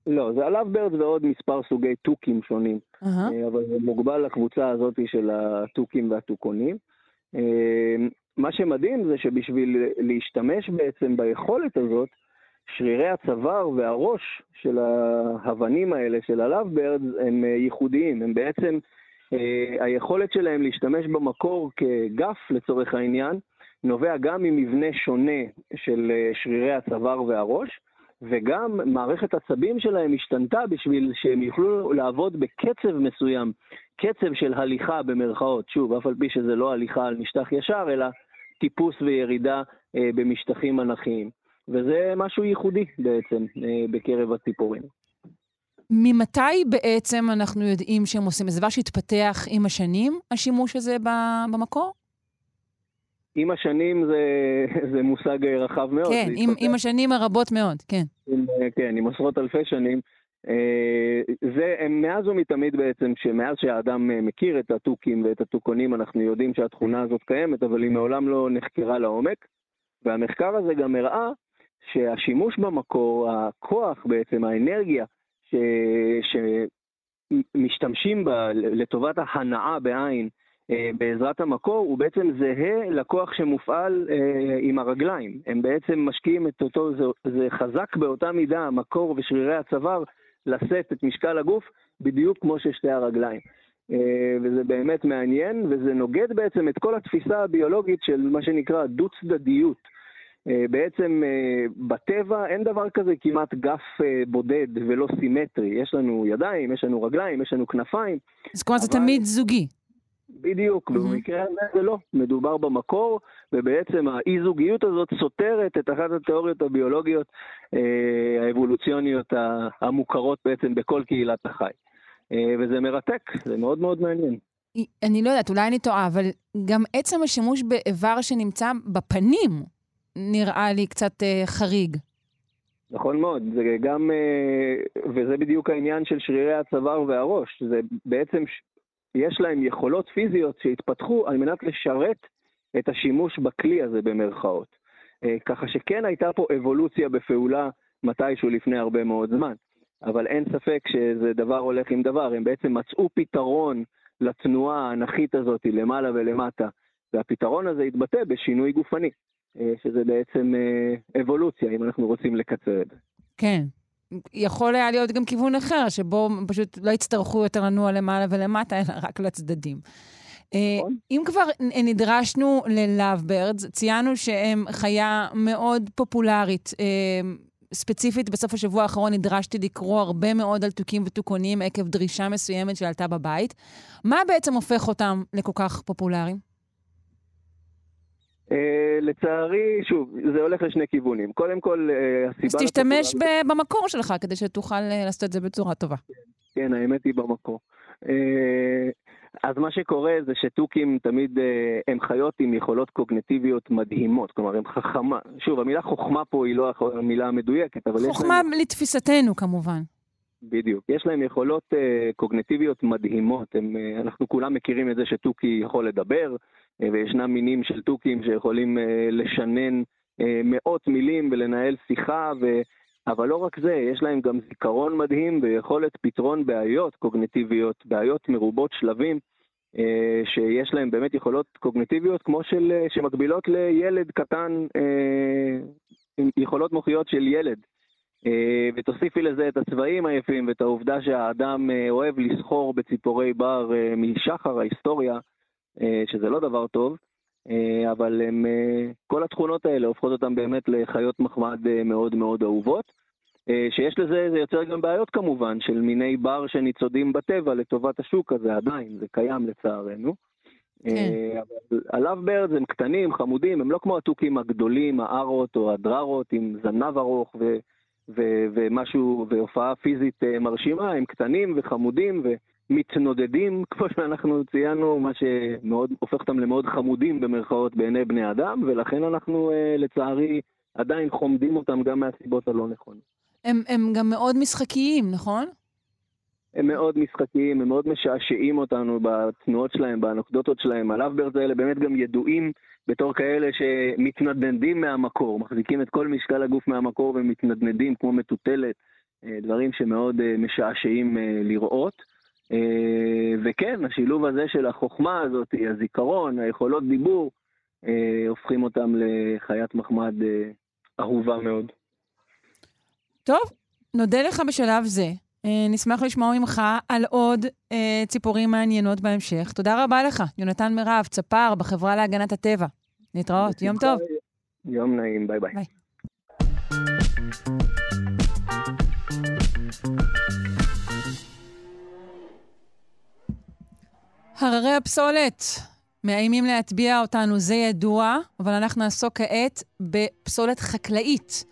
לא, זה lovebird ועוד מספר סוגי תוכים שונים, אבל זה מוגבל לקבוצה הזאת של התוכים והתוכונים. מה שמדהים זה שבשביל להשתמש בעצם ביכולת הזאת, שרירי הצוואר והראש של ההבנים האלה, של ה-lovebird, הם ייחודיים. הם בעצם, היכולת שלהם להשתמש במקור כגף לצורך העניין, נובע גם ממבנה שונה של שרירי הצוואר והראש, וגם מערכת עצבים שלהם השתנתה בשביל שהם יוכלו לעבוד בקצב מסוים, קצב של הליכה במרכאות, שוב, אף על פי שזה לא הליכה על משטח ישר, אלא טיפוס וירידה אה, במשטחים אנכיים. וזה משהו ייחודי בעצם אה, בקרב הציפורים. ממתי בעצם אנחנו יודעים שהם עושים? זה דבר שהתפתח עם השנים, השימוש הזה במקור? עם השנים זה, (laughs) זה מושג רחב מאוד. כן, עם, עם השנים הרבות מאוד, כן. עם, כן, עם עשרות אלפי שנים. אה, זה מאז ומתמיד בעצם, שמאז שהאדם מכיר את התוכים ואת התוכונים, אנחנו יודעים שהתכונה הזאת קיימת, אבל היא מעולם לא נחקרה לעומק. והמחקר הזה גם הראה שהשימוש במקור, הכוח בעצם, האנרגיה ש, שמשתמשים בה לטובת ההנאה בעין, אה, בעזרת המקור הוא בעצם זהה לכוח שמופעל אה, עם הרגליים. הם בעצם משקיעים את אותו, זה, חזק באותה מידה, המקור ושרירי הצוואר, לשאת את משקל הגוף בדיוק כמו ששתי הרגליים. אה, וזה באמת מעניין, וזה נוגד בעצם את כל התפיסה הביולוגית של מה שנקרא דו-צדדיות. אה, בעצם אה, בטבע אין דבר כזה כמעט גף אה, בודד ולא סימטרי. יש לנו ידיים, יש לנו רגליים, יש לנו כנפיים. אז כלומר זה תמיד זוגי. בדיוק, mm-hmm. במקרה הזה זה לא, מדובר במקור, ובעצם האי-זוגיות הזאת סותרת את אחת התיאוריות הביולוגיות אה, האבולוציוניות המוכרות בעצם בכל קהילת החי. אה, וזה מרתק, זה מאוד מאוד מעניין. אני לא יודעת, אולי אני טועה, אבל גם עצם השימוש באיבר שנמצא בפנים נראה לי קצת אה, חריג. נכון מאוד, זה גם, אה, וזה בדיוק העניין של שרירי הצוואר והראש, זה בעצם יש להם יכולות פיזיות שהתפתחו על מנת לשרת את השימוש בכלי הזה במרכאות. אה, ככה שכן הייתה פה אבולוציה בפעולה מתישהו לפני הרבה מאוד זמן. אבל אין ספק שזה דבר הולך עם דבר, הם בעצם מצאו פתרון לתנועה האנכית הזאת למעלה ולמטה, והפתרון הזה התבטא בשינוי גופני, שזה בעצם אה, אבולוציה, אם אנחנו רוצים לקצר את זה. כן, יכול היה להיות גם כיוון אחר, שבו פשוט לא יצטרכו יותר לנוע למעלה ולמטה, אלא רק לצדדים. אה, נכון. אם כבר נדרשנו ללאבברדס, ציינו שהם חיה מאוד פופולרית. אה, ספציפית, בסוף השבוע האחרון נדרשתי לקרוא הרבה מאוד על תוכים ותוכונים עקב דרישה מסוימת שעלתה בבית. מה בעצם הופך אותם לכל כך פופולריים? Uh, לצערי, שוב, זה הולך לשני כיוונים. קודם כל, uh, הסיבה... אז תשתמש ב- במקור שלך כדי שתוכל uh, לעשות את זה בצורה טובה. כן, האמת היא במקור. אז מה שקורה זה שתוכים תמיד הם חיות עם יכולות קוגנטיביות מדהימות, כלומר הם חכמה. שוב, המילה חוכמה פה היא לא המילה המדויקת, אבל חוכמה להם... לתפיסתנו כמובן. בדיוק. יש להם יכולות uh, קוגנטיביות מדהימות. הם, uh, אנחנו כולם מכירים את זה שתוכי יכול לדבר, וישנם מינים של תוכים שיכולים uh, לשנן uh, מאות מילים ולנהל שיחה, ו... אבל לא רק זה, יש להם גם זיכרון מדהים ויכולת פתרון בעיות קוגנטיביות, בעיות מרובות שלבים, שיש להם באמת יכולות קוגנטיביות כמו של, שמקבילות לילד קטן, עם יכולות מוחיות של ילד. אה, ותוסיפי לזה את הצבעים היפים ואת העובדה שהאדם אה, אוהב לסחור בציפורי בר אה, משחר ההיסטוריה, שזה לא דבר טוב, אבל הם, כל התכונות האלה הופכות אותם באמת לחיות מחמד מאוד מאוד אהובות. שיש לזה, זה יוצר גם בעיות כמובן, של מיני בר שניצודים בטבע לטובת השוק הזה עדיין, זה קיים לצערנו. כן. הלאב ברדס הם קטנים, חמודים, הם לא כמו התוכים הגדולים, הארות או הדררות עם זנב ארוך ו... ו- ומשהו, והופעה פיזית אה, מרשימה, הם קטנים וחמודים, מתנודדים, (laughs) כמו שאנחנו ציינו, מה שמאוד הופך אותם למאוד חמודים במרכאות בעיני בני אדם, ולכן אנחנו לצערי עדיין חומדים אותם גם מהסיבות הלא נכונות. הם, הם גם מאוד משחקיים, נכון? הם מאוד משחקיים, הם מאוד משעשעים אותנו בתנועות שלהם, באנקדוטות שלהם. הלאבברס האלה באמת גם ידועים בתור כאלה שמתנדנדים מהמקור, מחזיקים את כל משקל הגוף מהמקור ומתנדנדים כמו מטוטלת, אה, דברים שמאוד אה, משעשעים אה, לראות. וכן, השילוב הזה של החוכמה הזאת, הזיכרון, היכולות דיבור, הופכים אותם לחיית מחמד אהובה מאוד. טוב, נודה לך בשלב זה. אה, נשמח לשמוע ממך על עוד אה, ציפורים מעניינות בהמשך. תודה רבה לך, יונתן מירב, צפר בחברה להגנת הטבע. להתראות, יום טוב. יום נעים, ביי ביי. ביי. הררי הפסולת מאיימים להטביע אותנו, זה ידוע, אבל אנחנו נעסוק כעת בפסולת חקלאית.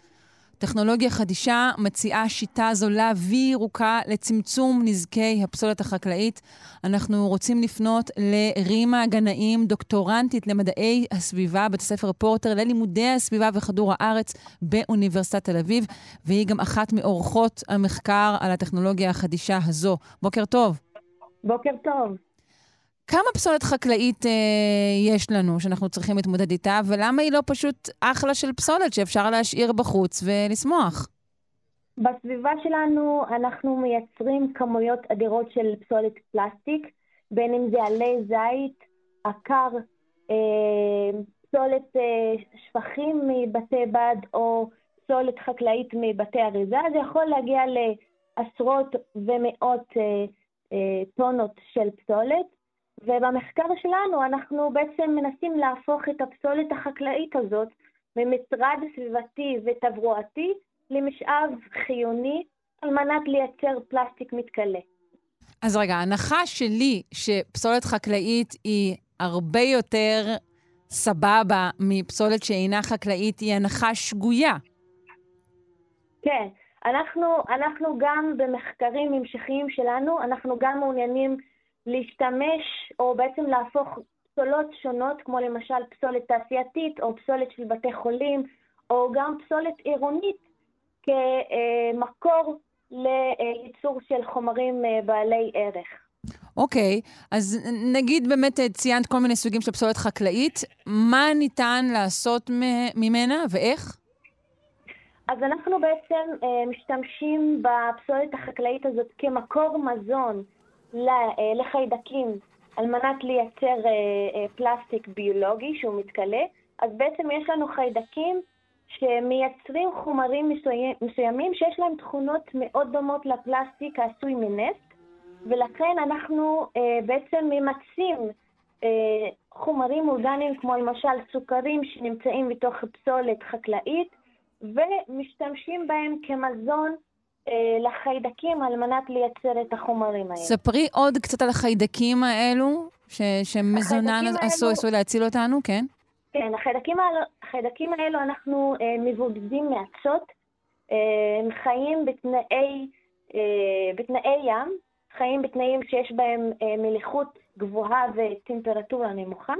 טכנולוגיה חדישה מציעה שיטה זולה וירוקה לצמצום נזקי הפסולת החקלאית. אנחנו רוצים לפנות לרימה גנאים, דוקטורנטית למדעי הסביבה, בית הספר פורטר ללימודי הסביבה וכדור הארץ באוניברסיטת תל אביב, והיא גם אחת מאורחות המחקר על הטכנולוגיה החדישה הזו. בוקר טוב. בוקר טוב. כמה פסולת חקלאית אה, יש לנו שאנחנו צריכים להתמודד איתה, ולמה היא לא פשוט אחלה של פסולת שאפשר להשאיר בחוץ ולשמוח? בסביבה שלנו אנחנו מייצרים כמויות אדירות של פסולת פלסטיק, בין אם זה עלי זית, עקר, אה, פסולת אה, שפכים מבתי בד או פסולת חקלאית מבתי אריזה, זה יכול להגיע לעשרות ומאות אה, אה, טונות של פסולת. ובמחקר שלנו אנחנו בעצם מנסים להפוך את הפסולת החקלאית הזאת ממטרד סביבתי ותברואתי למשאב חיוני על מנת לייצר פלסטיק מתכלה. אז רגע, ההנחה שלי שפסולת חקלאית היא הרבה יותר סבבה מפסולת שאינה חקלאית היא הנחה שגויה. כן, אנחנו, אנחנו גם במחקרים המשכיים שלנו, אנחנו גם מעוניינים להשתמש או בעצם להפוך פסולות שונות, כמו למשל פסולת תעשייתית או פסולת של בתי חולים, או גם פסולת עירונית, כמקור לייצור של חומרים אה, בעלי ערך. אוקיי, okay, אז נגיד באמת אה, ציינת כל מיני סוגים של פסולת חקלאית, מה ניתן לעשות ממנה ואיך? אז אנחנו בעצם אה, משתמשים בפסולת החקלאית הזאת כמקור מזון לחיידקים על מנת לייצר אה, אה, פלסטיק ביולוגי שהוא מתכלה, אז בעצם יש לנו חיידקים שמייצרים חומרים מסוימים שיש להם תכונות מאוד דומות לפלסטיק העשוי מנפט, ולכן אנחנו בעצם ממצים חומרים אורגניים כמו למשל סוכרים שנמצאים בתוך פסולת חקלאית ומשתמשים בהם כמזון אה, לחיידקים על מנת לייצר את החומרים האלה. ספרי עוד קצת על החיידקים האלו, שמזונן עשו, עשוי להציל אותנו, כן? כן, החיידקים האלו, החיידקים האלו אנחנו אה, מבודדים מאצות, אה, הם חיים בתנאי, אה, בתנאי ים, חיים בתנאים שיש בהם אה, מליחות גבוהה וטמפרטורה נמוכה,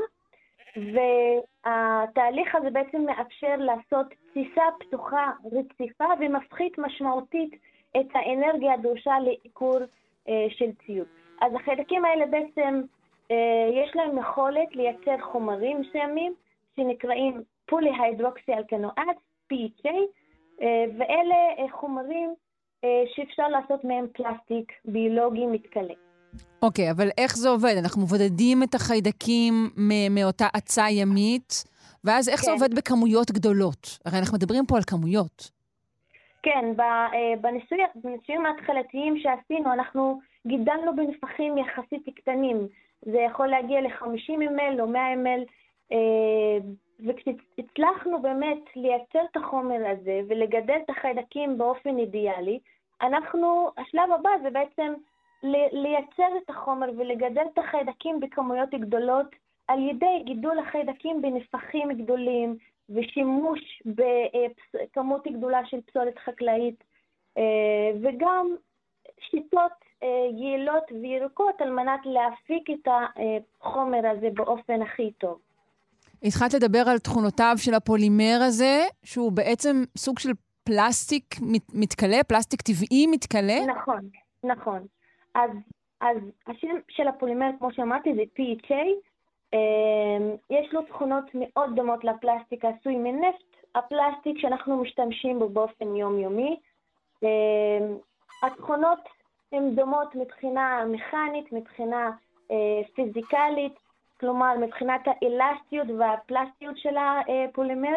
והתהליך הזה בעצם מאפשר לעשות תסיסה פתוחה רציפה ומפחית משמעותית את האנרגיה הדרושה לעיקור אה, של ציוד. אז החלקים האלה בעצם, אה, יש להם יכולת לייצר חומרים מסוימים שנקראים פולי-הידרוקסי אלקנואט, PHA, אה, ואלה אה, חומרים אה, שאפשר לעשות מהם פלסטיק ביולוגי מתכלה. אוקיי, okay, אבל איך זה עובד? אנחנו מבודדים את החיידקים מאותה עצה ימית, ואז איך כן. זה עובד בכמויות גדולות? הרי אנחנו מדברים פה על כמויות. כן, אה, בניסויים ההתחלתיים שעשינו, אנחנו גידלנו בנפחים יחסית קטנים. זה יכול להגיע ל-50 ml או 100 ml, אה, וכשהצלחנו באמת לייצר את החומר הזה ולגדל את החיידקים באופן אידיאלי, אנחנו, השלב הבא זה בעצם לייצר את החומר ולגדל את החיידקים בכמויות גדולות על ידי גידול החיידקים בנפחים גדולים, ושימוש בכמות גדולה של פסולת חקלאית, אה, וגם שיטות יעילות וירוקות על מנת להפיק את החומר הזה באופן הכי טוב. התחלת לדבר על תכונותיו של הפולימר הזה, שהוא בעצם סוג של פלסטיק מתכלה, פלסטיק טבעי מתכלה? נכון, נכון. אז, אז השם של הפולימר, כמו שאמרתי, זה PHA. אמ, יש לו תכונות מאוד דומות לפלסטיק העשוי מנפט, הפלסטיק שאנחנו משתמשים בו באופן יומיומי. אמ, התכונות הן דומות מבחינה מכנית, מבחינה אה, פיזיקלית, כלומר מבחינת האלסטיות והפלסטיות של הפולימר,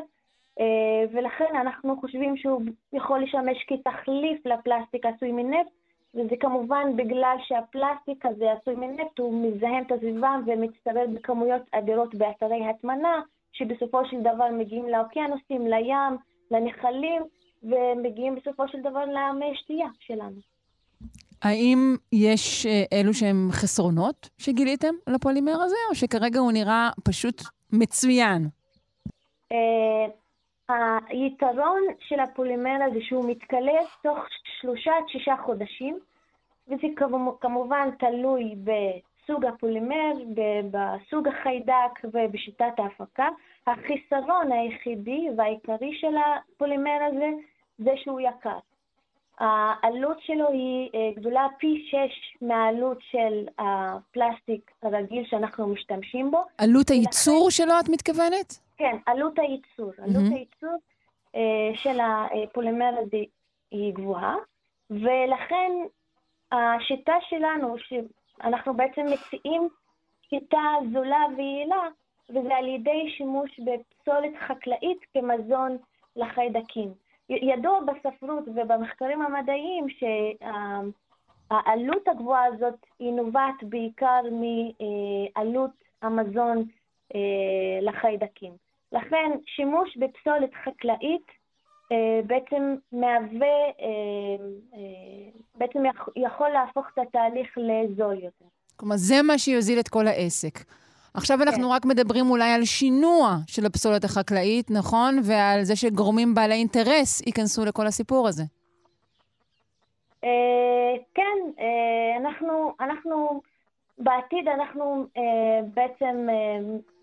אה, ולכן אנחנו חושבים שהוא יכול לשמש כתחליף לפלסטיק עשוי מנפט, וזה כמובן בגלל שהפלסטיק הזה עשוי מנפט הוא מזהם את הסביבה ומצטבר בכמויות אדירות באתרי הטמנה, שבסופו של דבר מגיעים לאוקיינוסים, לים, לנחלים, ומגיעים בסופו של דבר למי שתייה שלנו. האם יש אה, אלו שהם חסרונות שגיליתם לפולימר הזה, או שכרגע הוא נראה פשוט מצוין? היתרון של הפולימר הזה שהוא מתכלה תוך שלושה עד שישה חודשים, וזה כמובן תלוי בסוג הפולימר, בסוג החיידק ובשיטת ההפקה. החיסרון היחידי והעיקרי של הפולימר הזה זה שהוא יקר. העלות שלו היא אה, גדולה פי שש מהעלות של הפלסטיק הרגיל שאנחנו משתמשים בו. עלות הייצור שלו את מתכוונת? כן, עלות הייצור. Mm-hmm. עלות הייצור אה, של הפולימר הזה היא גבוהה, ולכן השיטה שלנו, שאנחנו בעצם מציעים שיטה זולה ויעילה, וזה על ידי שימוש בפסולת חקלאית כמזון לחיידקים. ידוע בספרות ובמחקרים המדעיים שהעלות הגבוהה הזאת היא נובעת בעיקר מעלות המזון אה, לחיידקים. לכן שימוש בפסולת חקלאית אה, בעצם מהווה, אה, בעצם יכול להפוך את התהליך לזול יותר. כלומר, זה מה שיוזיל את כל העסק. עכשיו אנחנו כן. רק מדברים אולי על שינוע של הפסולת החקלאית, נכון? ועל זה שגורמים בעלי אינטרס ייכנסו לכל הסיפור הזה. אה, כן, אה, אנחנו, אנחנו, בעתיד אנחנו אה, בעצם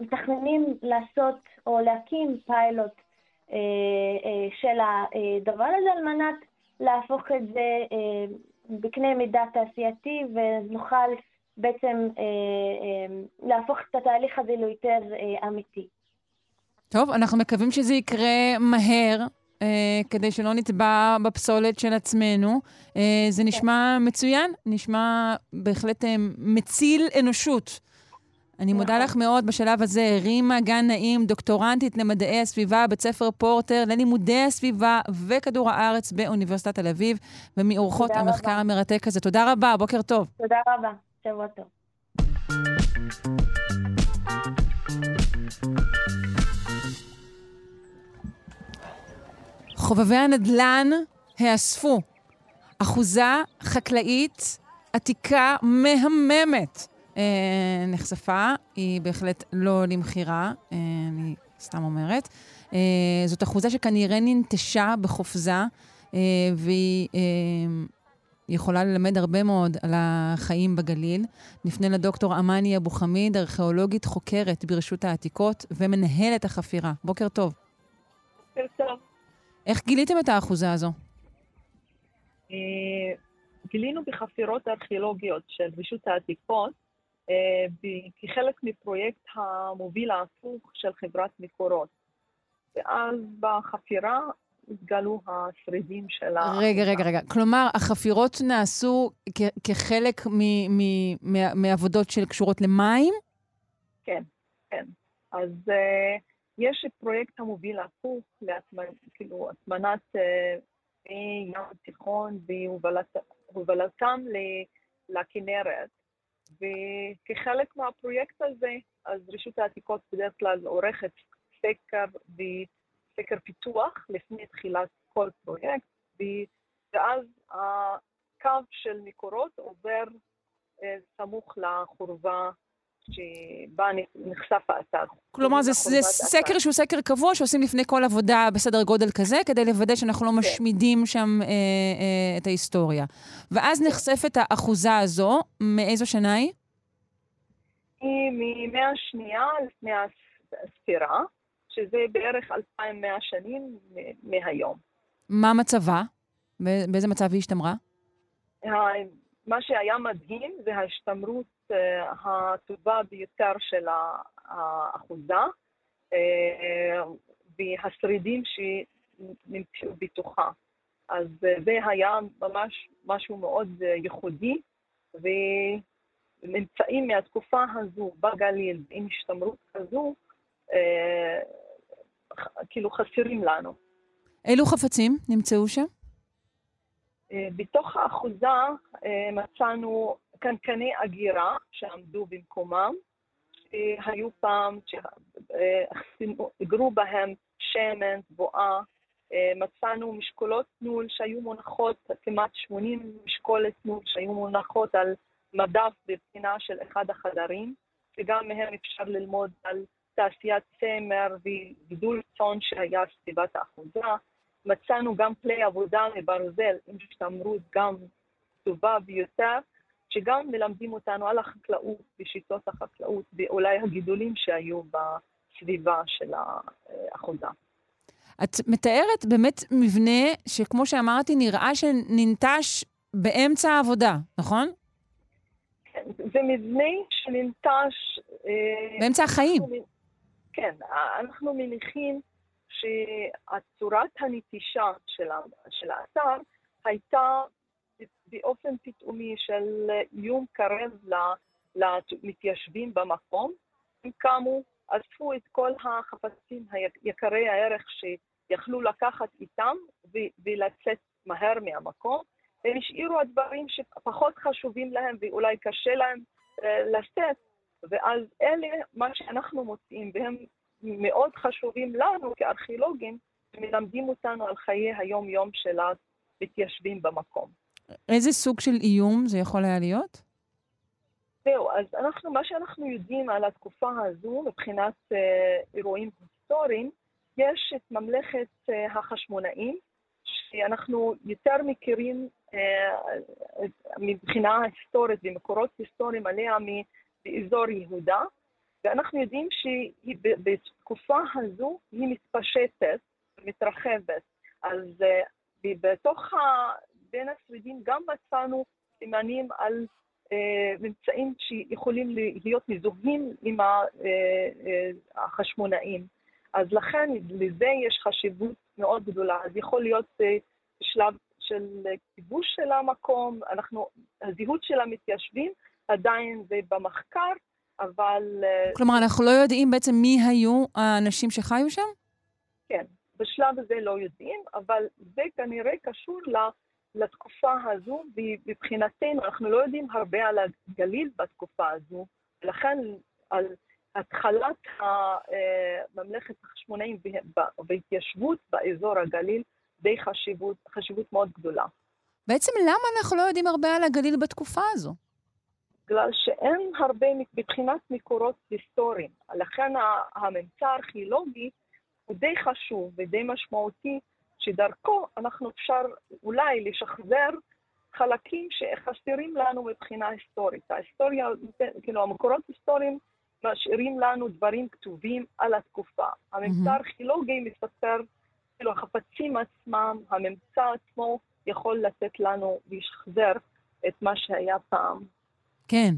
מתכננים לעשות או להקים פיילוט של הדבר הזה על מנת להפוך את זה בקנה מידה תעשייתי ונוכל בעצם אה, אה, להפוך את התהליך הזה ליותר אה, אמיתי. טוב, אנחנו מקווים שזה יקרה מהר, אה, כדי שלא נטבע בפסולת של עצמנו. אה, זה נשמע. מצוין, נשמע בהחלט אה, מציל אנושות. אני מודה נכון. לך מאוד בשלב הזה. רימה גן נעים, דוקטורנטית למדעי הסביבה, בית ספר פורטר ללימודי הסביבה וכדור הארץ באוניברסיטת תל אביב, ומאורחות המחקר רבה. המרתק הזה. תודה רבה, בוקר טוב. תודה רבה. שבוע טוב. חובבי הנדל"ן האספו אחוזה חקלאית עתיקה מהממת אה, נחשפה, היא בהחלט לא למכירה, אה, אני סתם אומרת. אה, זאת אחוזה שכנראה ננטשה בחופזה, אה, והיא אה, יכולה ללמד הרבה מאוד על החיים בגליל. נפנה לדוקטור אמני אבו חמיד, ארכיאולוגית חוקרת ברשות העתיקות ומנהלת החפירה. בוקר טוב. איך גיליתם את האחוזה הזו? אה, גילינו בחפירות ארכיאולוגיות של רשות העתיקות, אה, כחלק מפרויקט המוביל ההפוך של חברת מקורות. ואז בחפירה התגלו השרידים של ה... רגע, רגע, רגע. כלומר, החפירות נעשו כ- כחלק מ- מ- מ- מעבודות שקשורות למים? כן, כן. אז uh, יש את פרויקט המוביל הפוך, להטמנ... כאילו, הטמנת uh, ים התיכון והובלתם לכנרת. וכחלק מהפרויקט הזה, אז רשות העתיקות בדרך כלל עורכת סקר סקר פיתוח לפני תחילת כל פרויקט, ואז הקו של מקורות עובר אה, סמוך לחורבה שבה נחשף האתר. כלומר, זה, זה סקר שהוא סקר קבוע שעושים לפני כל עבודה בסדר גודל כזה, כדי לוודא שאנחנו לא כן. משמידים שם אה, אה, את ההיסטוריה. ואז כן. נחשפת האחוזה הזו, מאיזו שנה היא? היא מימי השנייה לפני הספירה, שזה בערך 2,100 שנים מהיום. מה מצבה? באיזה מצב היא השתמרה? מה שהיה מדהים זה ההשתמרות הטובה ביותר של האחוזה אה, והשרידים שנמצאו בתוכה. אז אה, זה היה ממש משהו מאוד ייחודי, וממצאים מהתקופה הזו בגליל עם השתמרות כזו, כאילו חסרים לנו. אילו חפצים נמצאו שם? בתוך האחוזה מצאנו קנקני אגירה שעמדו במקומם, שהיו פעם, שהגרו בהם שמן, תבואה, מצאנו משקולות נול שהיו מונחות, כמעט 80 משקולת נול שהיו מונחות על מדף בבחינה של אחד החדרים, וגם מהם אפשר ללמוד על תעשיית צמר וגידול צאן שהיה סביבת האחוזה. מצאנו גם כלי עבודה מברזל עם השתמרות גם טובה ביותר, שגם מלמדים אותנו על החקלאות ושיטות החקלאות ואולי הגידולים שהיו בסביבה של האחוזה. את מתארת באמת מבנה שכמו שאמרתי, נראה שננטש באמצע העבודה, נכון? כן, זה מבנה שננטש... אה, באמצע החיים. אנחנו, כן, אנחנו מניחים שהצורת הנטישה של האתר הייתה באופן פתאומי של איום קרב למתיישבים במקום. הם קמו, אספו את כל החפצים יקרי הערך שיכלו לקחת איתם ולצאת מהר מהמקום. הם השאירו הדברים שפחות חשובים להם ואולי קשה להם אה, לשאת, ואז אלה מה שאנחנו מוצאים, והם מאוד חשובים לנו כארכיאולוגים, מלמדים אותנו על חיי היום-יום של המתיישבים במקום. איזה סוג של איום זה יכול היה להיות? זהו, אז אנחנו, מה שאנחנו יודעים על התקופה הזו מבחינת אה, אירועים היסטוריים, יש את ממלכת אה, החשמונאים, שאנחנו יותר מכירים אה, מבחינה היסטורית ומקורות היסטוריים עליה באזור יהודה, ואנחנו יודעים שבתקופה הזו היא מתפשטת, מתרחבת. אז אה, בתוך בין השרידים גם מצאנו סימנים על אה, ממצאים שיכולים להיות מזוהים עם אה, אה, החשמונאים. אז לכן לזה יש חשיבות מאוד גדולה. אז יכול להיות שלב של כיבוש של המקום, אנחנו, הזהות של המתיישבים עדיין זה במחקר, אבל... כלומר, אנחנו לא יודעים בעצם מי היו האנשים שחיו שם? כן, בשלב הזה לא יודעים, אבל זה כנראה קשור ל... לתקופה הזו, ומבחינתנו אנחנו לא יודעים הרבה על הגליל בתקופה הזו, ולכן על התחלת ממלכת החשמונאים והתיישבות באזור הגליל די חשיבות, חשיבות מאוד גדולה. בעצם למה אנחנו לא יודעים הרבה על הגליל בתקופה הזו? בגלל שאין הרבה מבחינת מקורות היסטוריים. לכן הממצא הארכיאולוגי הוא די חשוב ודי משמעותי שדרכו אנחנו אפשר אולי לשחזר חלקים שחסרים לנו מבחינה היסטורית. ההיסטוריה, כאילו המקורות היסטוריים משאירים לנו דברים כתובים על התקופה. הממצא הארכיאולוגי מספר, כאילו החפצים עצמם, הממצא עצמו יכול לתת לנו לשחזר את מה שהיה פעם. כן.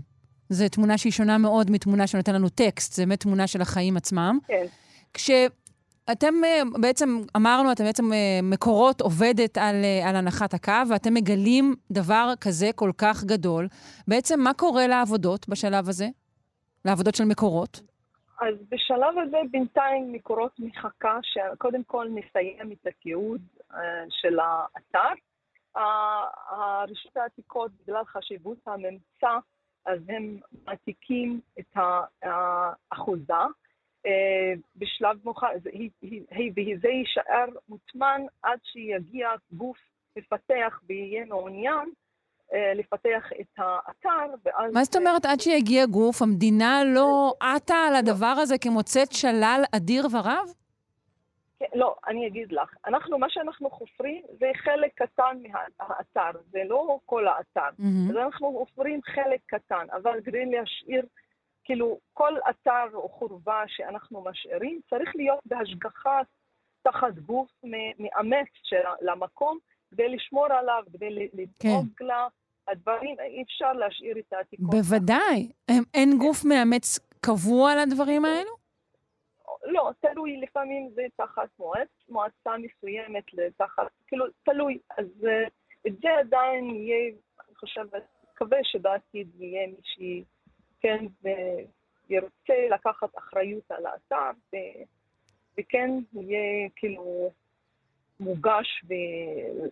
זו תמונה שהיא שונה מאוד מתמונה שנותן לנו טקסט, זו באמת תמונה של החיים עצמם. כן. כש... אתם אה, בעצם, אמרנו, אתם בעצם אה, מקורות עובדת על, אה, על הנחת הקו, ואתם מגלים דבר כזה כל כך גדול. בעצם, מה קורה לעבודות בשלב הזה? לעבודות של מקורות? אז בשלב הזה בינתיים מקורות מחכה שקודם כל נסיים את התיעוד של האתר. הרשות העתיקות, בגלל חשיבות הממצא, אז הם מעתיקים את האחוזה. אה, בשלב מאוחר, וזה יישאר מוטמן עד שיגיע גוף מפתח ויהיה מעוניין אה, לפתח את האתר, ואז... מה זאת אומרת עד שיגיע גוף, המדינה לא עטה על הדבר הזה כמוצאת שלל אדיר ורב? כן, לא, אני אגיד לך. אנחנו, מה שאנחנו חופרים זה חלק קטן מהאתר, זה לא כל האתר. אז אנחנו חופרים חלק קטן, אבל כדי להשאיר, כאילו, כל אתר או חורבה שאנחנו משאירים, צריך להיות בהשגחה תחת גוף מאמץ של, למקום, כדי לשמור עליו, כדי לדאוג לה. הדברים, אי אפשר להשאיר את העתיקות. בוודאי. הם- אין גוף מאמץ קבוע לדברים האלו? לא, תלוי, לפעמים זה תחת מועצ, מועצה מסוימת, תחת, כאילו, תלוי. אז uh, את זה עדיין יהיה, אני חושבת, מקווה שבעתיד יהיה מישהי, כן, וירצה לקחת אחריות על האתר, ו, וכן יהיה כאילו מוגש ב,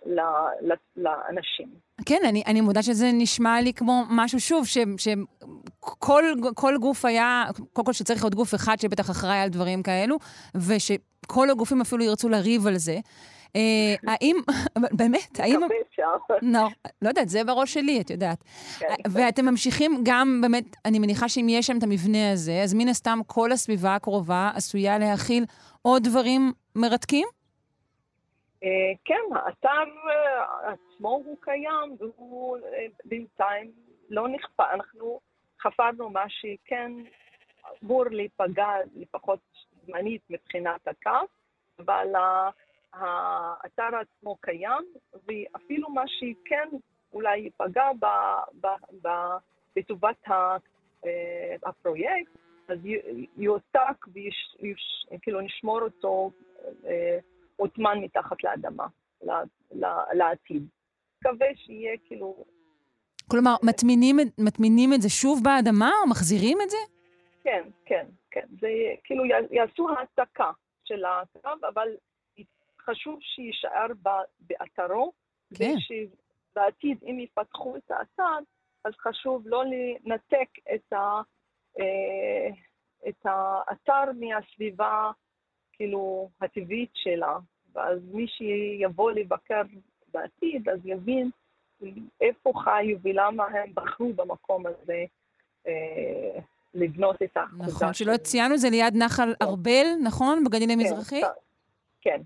ל, ל, לאנשים. כן, אני, אני מודה שזה נשמע לי כמו משהו, שוב, שכל כל גוף היה, קודם כל שצריך להיות גוף אחד שבטח אחראי על דברים כאלו, ושכל הגופים אפילו ירצו לריב על זה. אה, האם, באמת, האם... אפשר. לא, לא יודעת, זה בראש שלי, את יודעת. כן. ואתם ממשיכים גם, באמת, אני מניחה שאם יש שם את המבנה הזה, אז מן הסתם כל הסביבה הקרובה עשויה להכיל עוד דברים מרתקים? אה, כן, האתר אה, עצמו הוא קיים, והוא אה, בינתיים לא נכפה. אנחנו חפרנו מה שכן אמור להיפגע, לפחות זמנית מבחינת הקו, אבל האתר עצמו קיים, ואפילו מה שכן אולי ייפגע ב- ב- ב- לטובת ה- אה, הפרויקט, אז יועתק וכאילו נשמור אותו אה, הוטמן מתחת לאדמה, לעתיד. מקווה שיהיה כאילו, כלומר, מטמינים, את- מטמינים את זה שוב באדמה, או מחזירים את זה? כן, כן, כן. זה כאילו יעשו העתקה של הקו, אבל חשוב שיישאר באתרו, כן. שבעתיד, אם יפתחו את האתר, אז חשוב לא לנתק את, ה, אה, את האתר מהסביבה, כאילו, הטבעית שלה. ואז מי שיבוא לבקר בעתיד, אז יבין איפה חיו ולמה הם בחרו במקום הזה אה, לבנות את האחוזה. נכון, שלא ציינו, זה ליד נחל ארבל, נכון? בגליל המזרחי? כן, כן.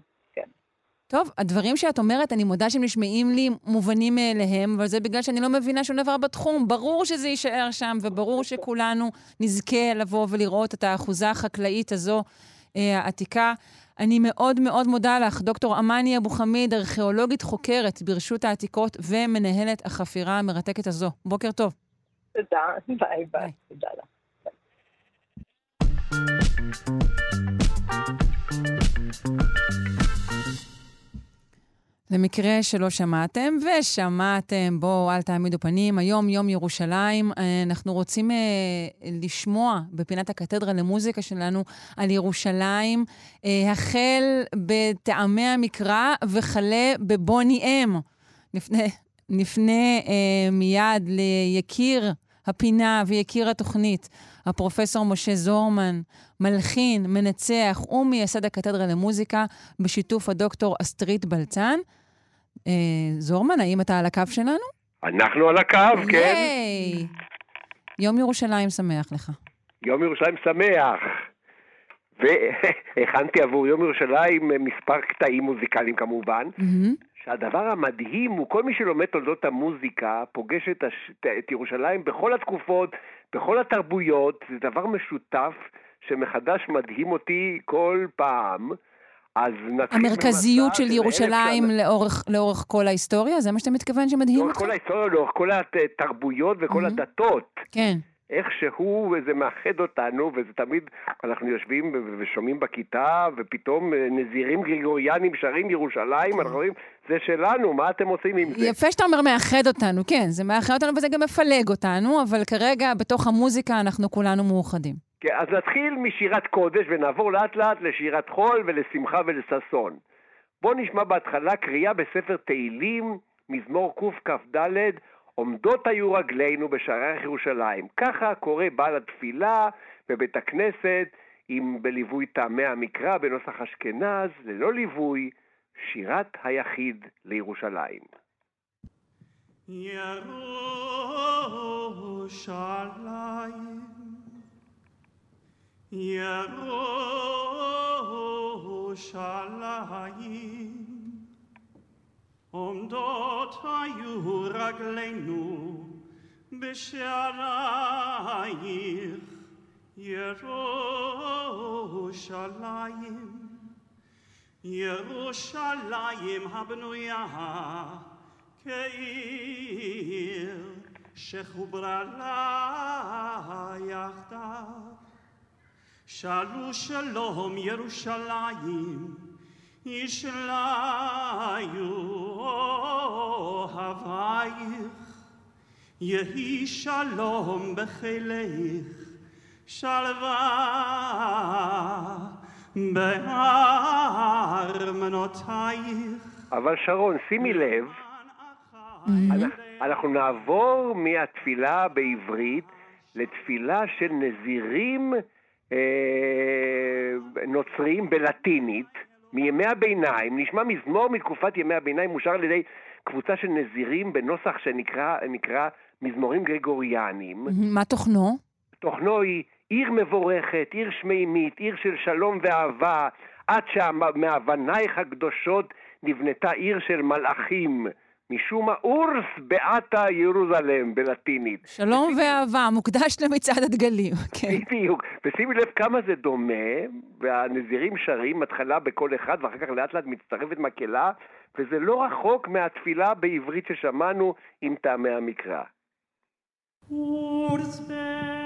טוב, הדברים שאת אומרת, אני מודה שהם נשמעים לי מובנים מאליהם, אבל זה בגלל שאני לא מבינה שום דבר בתחום. ברור שזה יישאר שם, וברור שכולנו נזכה לבוא ולראות את האחוזה החקלאית הזו, אה, העתיקה. אני מאוד מאוד מודה לך, דוקטור אמני אבו חמיד, ארכיאולוגית חוקרת ברשות העתיקות ומנהלת החפירה המרתקת הזו. בוקר טוב. תודה, ביי ביי. תודה לך. למקרה שלא שמעתם, ושמעתם, בואו, אל תעמידו פנים, היום יום ירושלים. אה, אנחנו רוצים אה, לשמוע בפינת הקתדרה למוזיקה שלנו על ירושלים, אה, החל בטעמי המקרא וכלה בבוני אם. נפנה, נפנה אה, מיד ליקיר הפינה ויקיר התוכנית, הפרופסור משה זורמן, מלחין, מנצח ומייסד הקתדרה למוזיקה, בשיתוף הדוקטור אסטרית בלצן. אה, זורמן, האם אתה על הקו שלנו? אנחנו על הקו, כן. ייי! יום ירושלים שמח לך. יום ירושלים שמח. והכנתי עבור יום ירושלים מספר קטעים מוזיקליים כמובן. שהדבר המדהים הוא כל מי שלומד תולדות המוזיקה פוגש את, הש... את ירושלים בכל התקופות, בכל התרבויות, זה דבר משותף שמחדש מדהים אותי כל פעם. אז נתחיל המרכזיות של ירושלים שנה. לאורך, לאורך כל ההיסטוריה? זה מה שאתה מתכוון שמדהים לאורך אותך? כל ההיסטוריה, לאורך כל התרבויות וכל Mhm. הדתות. כן. איכשהו זה מאחד אותנו, וזה תמיד, אנחנו יושבים ושומעים בכיתה, ופתאום אה, נזירים גרגוריאנים שרים ירושלים, אנחנו אומרים, זה שלנו, מה אתם עושים עם זה? יפה שאתה אומר מאחד אותנו, כן, זה מאחד אותנו וזה גם מפלג אותנו, אבל כרגע בתוך המוזיקה אנחנו כולנו מאוחדים. כן, אז נתחיל משירת קודש ונעבור לאט לאט לשירת חול ולשמחה ולששון. בואו נשמע בהתחלה קריאה בספר תהילים, מזמור קכ"ד, עומדות היו רגלינו בשעריך ירושלים. ככה קורא בעל התפילה בבית הכנסת, עם בליווי טעמי המקרא בנוסח אשכנז, ללא ליווי, שירת היחיד לירושלים. ירושלים, ירושלים, עומדות היו רגלינו בשערייך, ירושלים, ירושלים הבנויה כעיר שחוברה לה יחדיו. שאלו שלום ירושלים, ישליו אוהבייך, יהי שלום בחילך, שלווה בארמנותייך. אבל שרון, שימי לב, אנחנו נעבור מהתפילה בעברית לתפילה של נזירים נוצריים בלטינית, מימי הביניים, נשמע מזמור מתקופת ימי הביניים, מושר על ידי קבוצה של נזירים בנוסח שנקרא מזמורים גרגוריאניים. מה תוכנו? תוכנו היא עיר מבורכת, עיר שמימית, עיר של שלום ואהבה, עד שמאבנייך הקדושות נבנתה עיר של מלאכים. משום מה אורס באתה ירוזלם בלטינית. שלום ואהבה, מוקדש למצעד הדגלים. (laughs) כן. בדיוק. ושימי לב כמה זה דומה, והנזירים שרים התחלה בקול אחד, ואחר כך לאט לאט מצטרפת מקהלה, וזה לא רחוק מהתפילה בעברית ששמענו עם טעמי המקרא. אורס באתה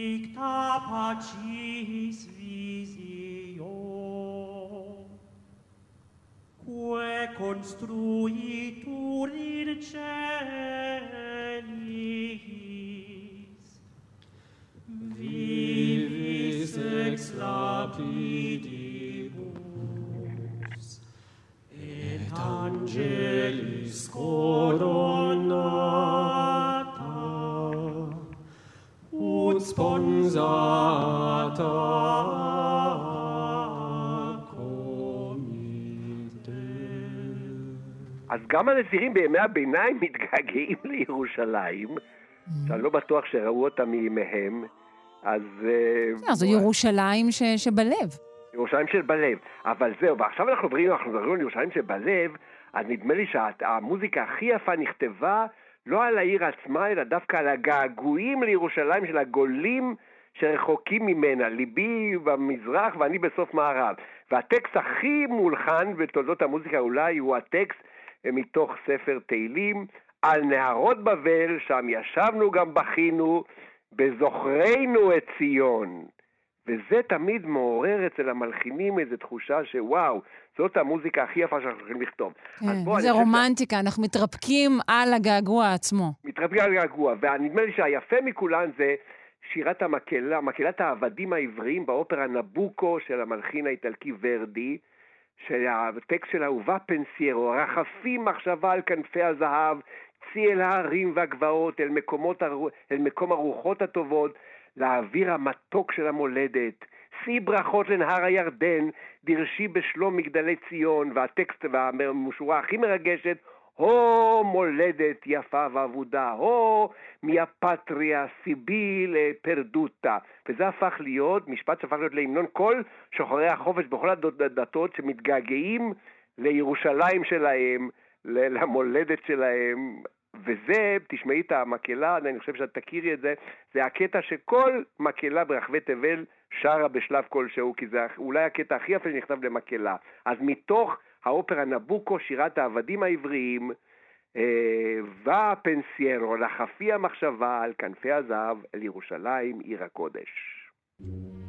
dicta pacis visio. Quae construitur in celis. Vivis ex lapidibus. Et angelis coronata אז גם הנזירים בימי הביניים מתגעגעים לירושלים, שאני לא בטוח שראו אותה מימיהם, אז... אה, זו ירושלים שבלב. ירושלים שבלב, אבל זהו, ועכשיו אנחנו מדברים, אנחנו מדברים על ירושלים שבלב, אז נדמה לי שהמוזיקה הכי יפה נכתבה לא על העיר עצמה, אלא דווקא על הגעגועים לירושלים של הגולים שרחוקים ממנה, ליבי במזרח ואני בסוף מערב. והטקסט הכי מולחן בתולדות המוזיקה אולי הוא הטקסט מתוך ספר תהילים על נהרות בבל, שם ישבנו גם בכינו, בזוכרנו את ציון. וזה תמיד מעורר אצל המלחינים איזו תחושה שוואו, זאת המוזיקה הכי יפה שאנחנו יכולים לכתוב. כן, זה רומנטיקה, ש... אנחנו מתרפקים על הגעגוע עצמו. מתרפקים על הגעגוע, ונדמה לי שהיפה מכולן זה שירת המקהלה, מקהלת העבדים העבריים באופרה נבוקו של המלחין האיטלקי ורדי, שהטקסט של אהובה פנסיירו, רחפים מחשבה על כנפי הזהב, צי אל ההרים והגבעות, אל, מקומות, אל מקום הרוחות הטובות, לאוויר המתוק של המולדת. שיא ברכות לנהר הירדן, דרשי בשלום מגדלי ציון, והטקסט והשורה הכי מרגשת, הו מולדת יפה ואבודה, הו מיאפטריה סיביל פרדוטה. וזה הפך להיות, משפט שהפך להיות להמנון כל שוחרי החופש בכל הדתות שמתגעגעים לירושלים שלהם, למולדת שלהם. וזה, תשמעי את המקהלה, אני חושב שאת תכירי את זה, זה הקטע שכל מקהלה ברחבי תבל שרה בשלב כלשהו, כי זה אולי הקטע הכי יפה שנכתב למקהלה. אז מתוך האופרה נבוקו, שירת העבדים העבריים, אה, פנסיירו, לחפי המחשבה על כנפי הזהב אל ירושלים, עיר הקודש. שרון,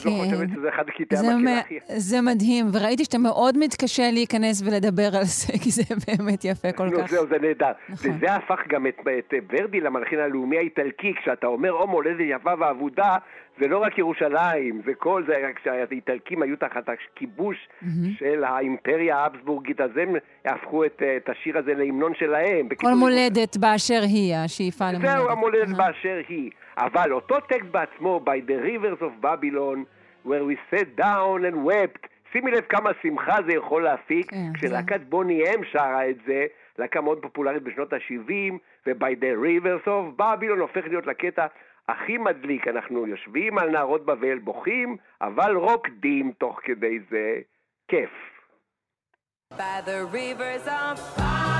את לא כן. חושבת שזה אחד קטעי זה, המקהלה הכי... זה מדהים, וראיתי שאתה מאוד מתקשה להיכנס ולדבר על זה, כי זה (laughs) באמת יפה כל נו, כך. זהו, זה נהדר. נכון. וזה הפך גם את, את ורדי למלחין הלאומי האיטלקי, כשאתה אומר או מולדת יפה ואבודה, זה לא רק ירושלים, זה כל זה, כשהאיטלקים היו תחת הכיבוש של האימפריה האבסבורגית, אז הם הפכו את, את השיר הזה להמנון שלהם. כל מולדת באשר היא, השאיפה למולדת. זהו המולדת באשר היא. אבל אותו טקסט בעצמו, by the rivers of Babylon, where we sat down and wept, שימי לב כמה שמחה זה יכול להפיק, כן, כשלהקת בוני אם שרה את זה, להקה מאוד פופולרית בשנות ה-70, ו-by the rivers of Babylon הופך להיות לקטע הכי מדליק. אנחנו יושבים על נהרות בבל, בוכים, אבל רוקדים תוך כדי זה. כיף. By the rivers of Babylon,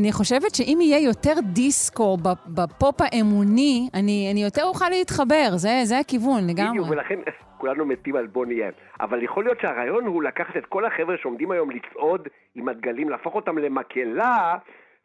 אני חושבת שאם יהיה יותר דיסקו בפ- בפופ האמוני, אני, אני יותר אוכל להתחבר, זה, זה הכיוון לגמרי. בדיוק, ולכן כולנו מתים על Boney M. אבל יכול להיות שהרעיון הוא לקחת את כל החבר'ה שעומדים היום לצעוד עם הדגלים, להפוך אותם למקהלה,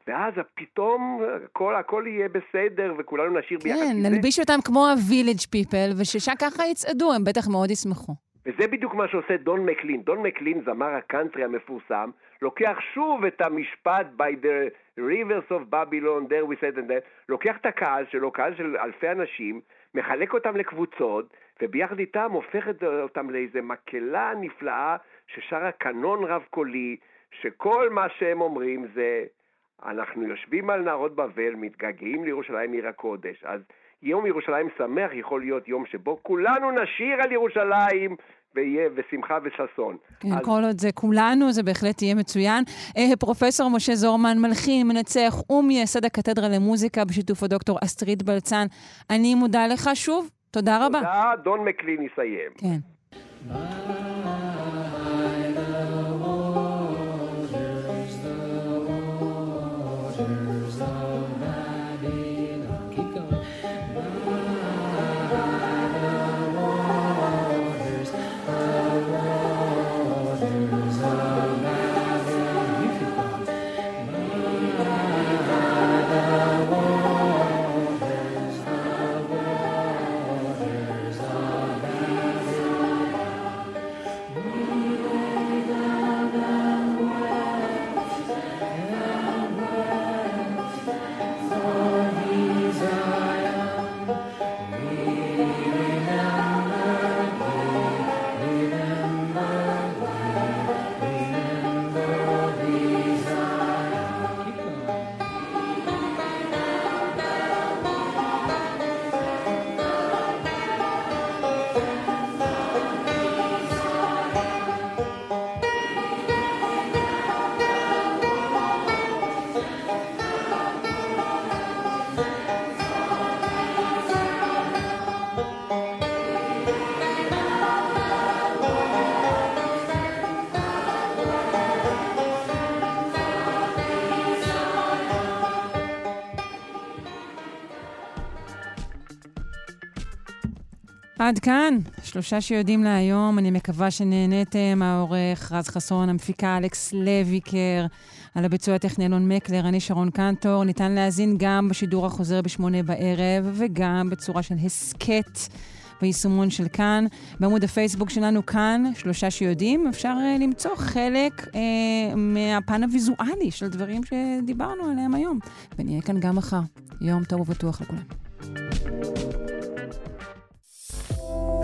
ואז פתאום הכל, הכל יהיה בסדר וכולנו ביחד. כן, כי זה- נלביש אותם כמו ה-village people, ושככה יצעדו, הם בטח מאוד ישמחו. וזה בדיוק מה שעושה דון מקלין. דון מקלין, זמר הקאנטרי המפורסם, לוקח שוב את המשפט by the rivers of Babylon, there we said and that, לוקח את הקהל שלו, קהל של אלפי אנשים, מחלק אותם לקבוצות, וביחד איתם הופך אותם לאיזה מקהלה נפלאה ששרה קנון רב קולי, שכל מה שהם אומרים זה, אנחנו יושבים על נהרות בבל, מתגעגעים לירושלים עיר הקודש. אז יום ירושלים שמח יכול להיות יום שבו כולנו נשיר על ירושלים, ויהיה בשמחה וששון. כן, אז כל עוד זה כולנו, זה בהחלט יהיה מצוין. אה, פרופסור משה זורמן, מלחין, מנצח ומייסד הקתדרה למוזיקה בשיתוף הדוקטור אסטרית בלצן. אני מודה לך שוב, תודה רבה. תודה, דון מקלין יסיים. כן. עד כאן, שלושה שיודעים להיום. אני מקווה שנהניתם. העורך רז חסון, המפיקה אלכס לויקר, על הביצוע הטכני אלון מקלר, אני שרון קנטור. ניתן להאזין גם בשידור החוזר בשמונה בערב, וגם בצורה של הסכת ביישומון של כאן. בעמוד הפייסבוק שלנו כאן, שלושה שיודעים, אפשר uh, למצוא חלק uh, מהפן הוויזואלי של דברים שדיברנו עליהם היום. ונהיה כאן גם מחר. יום טוב ובטוח לכולם.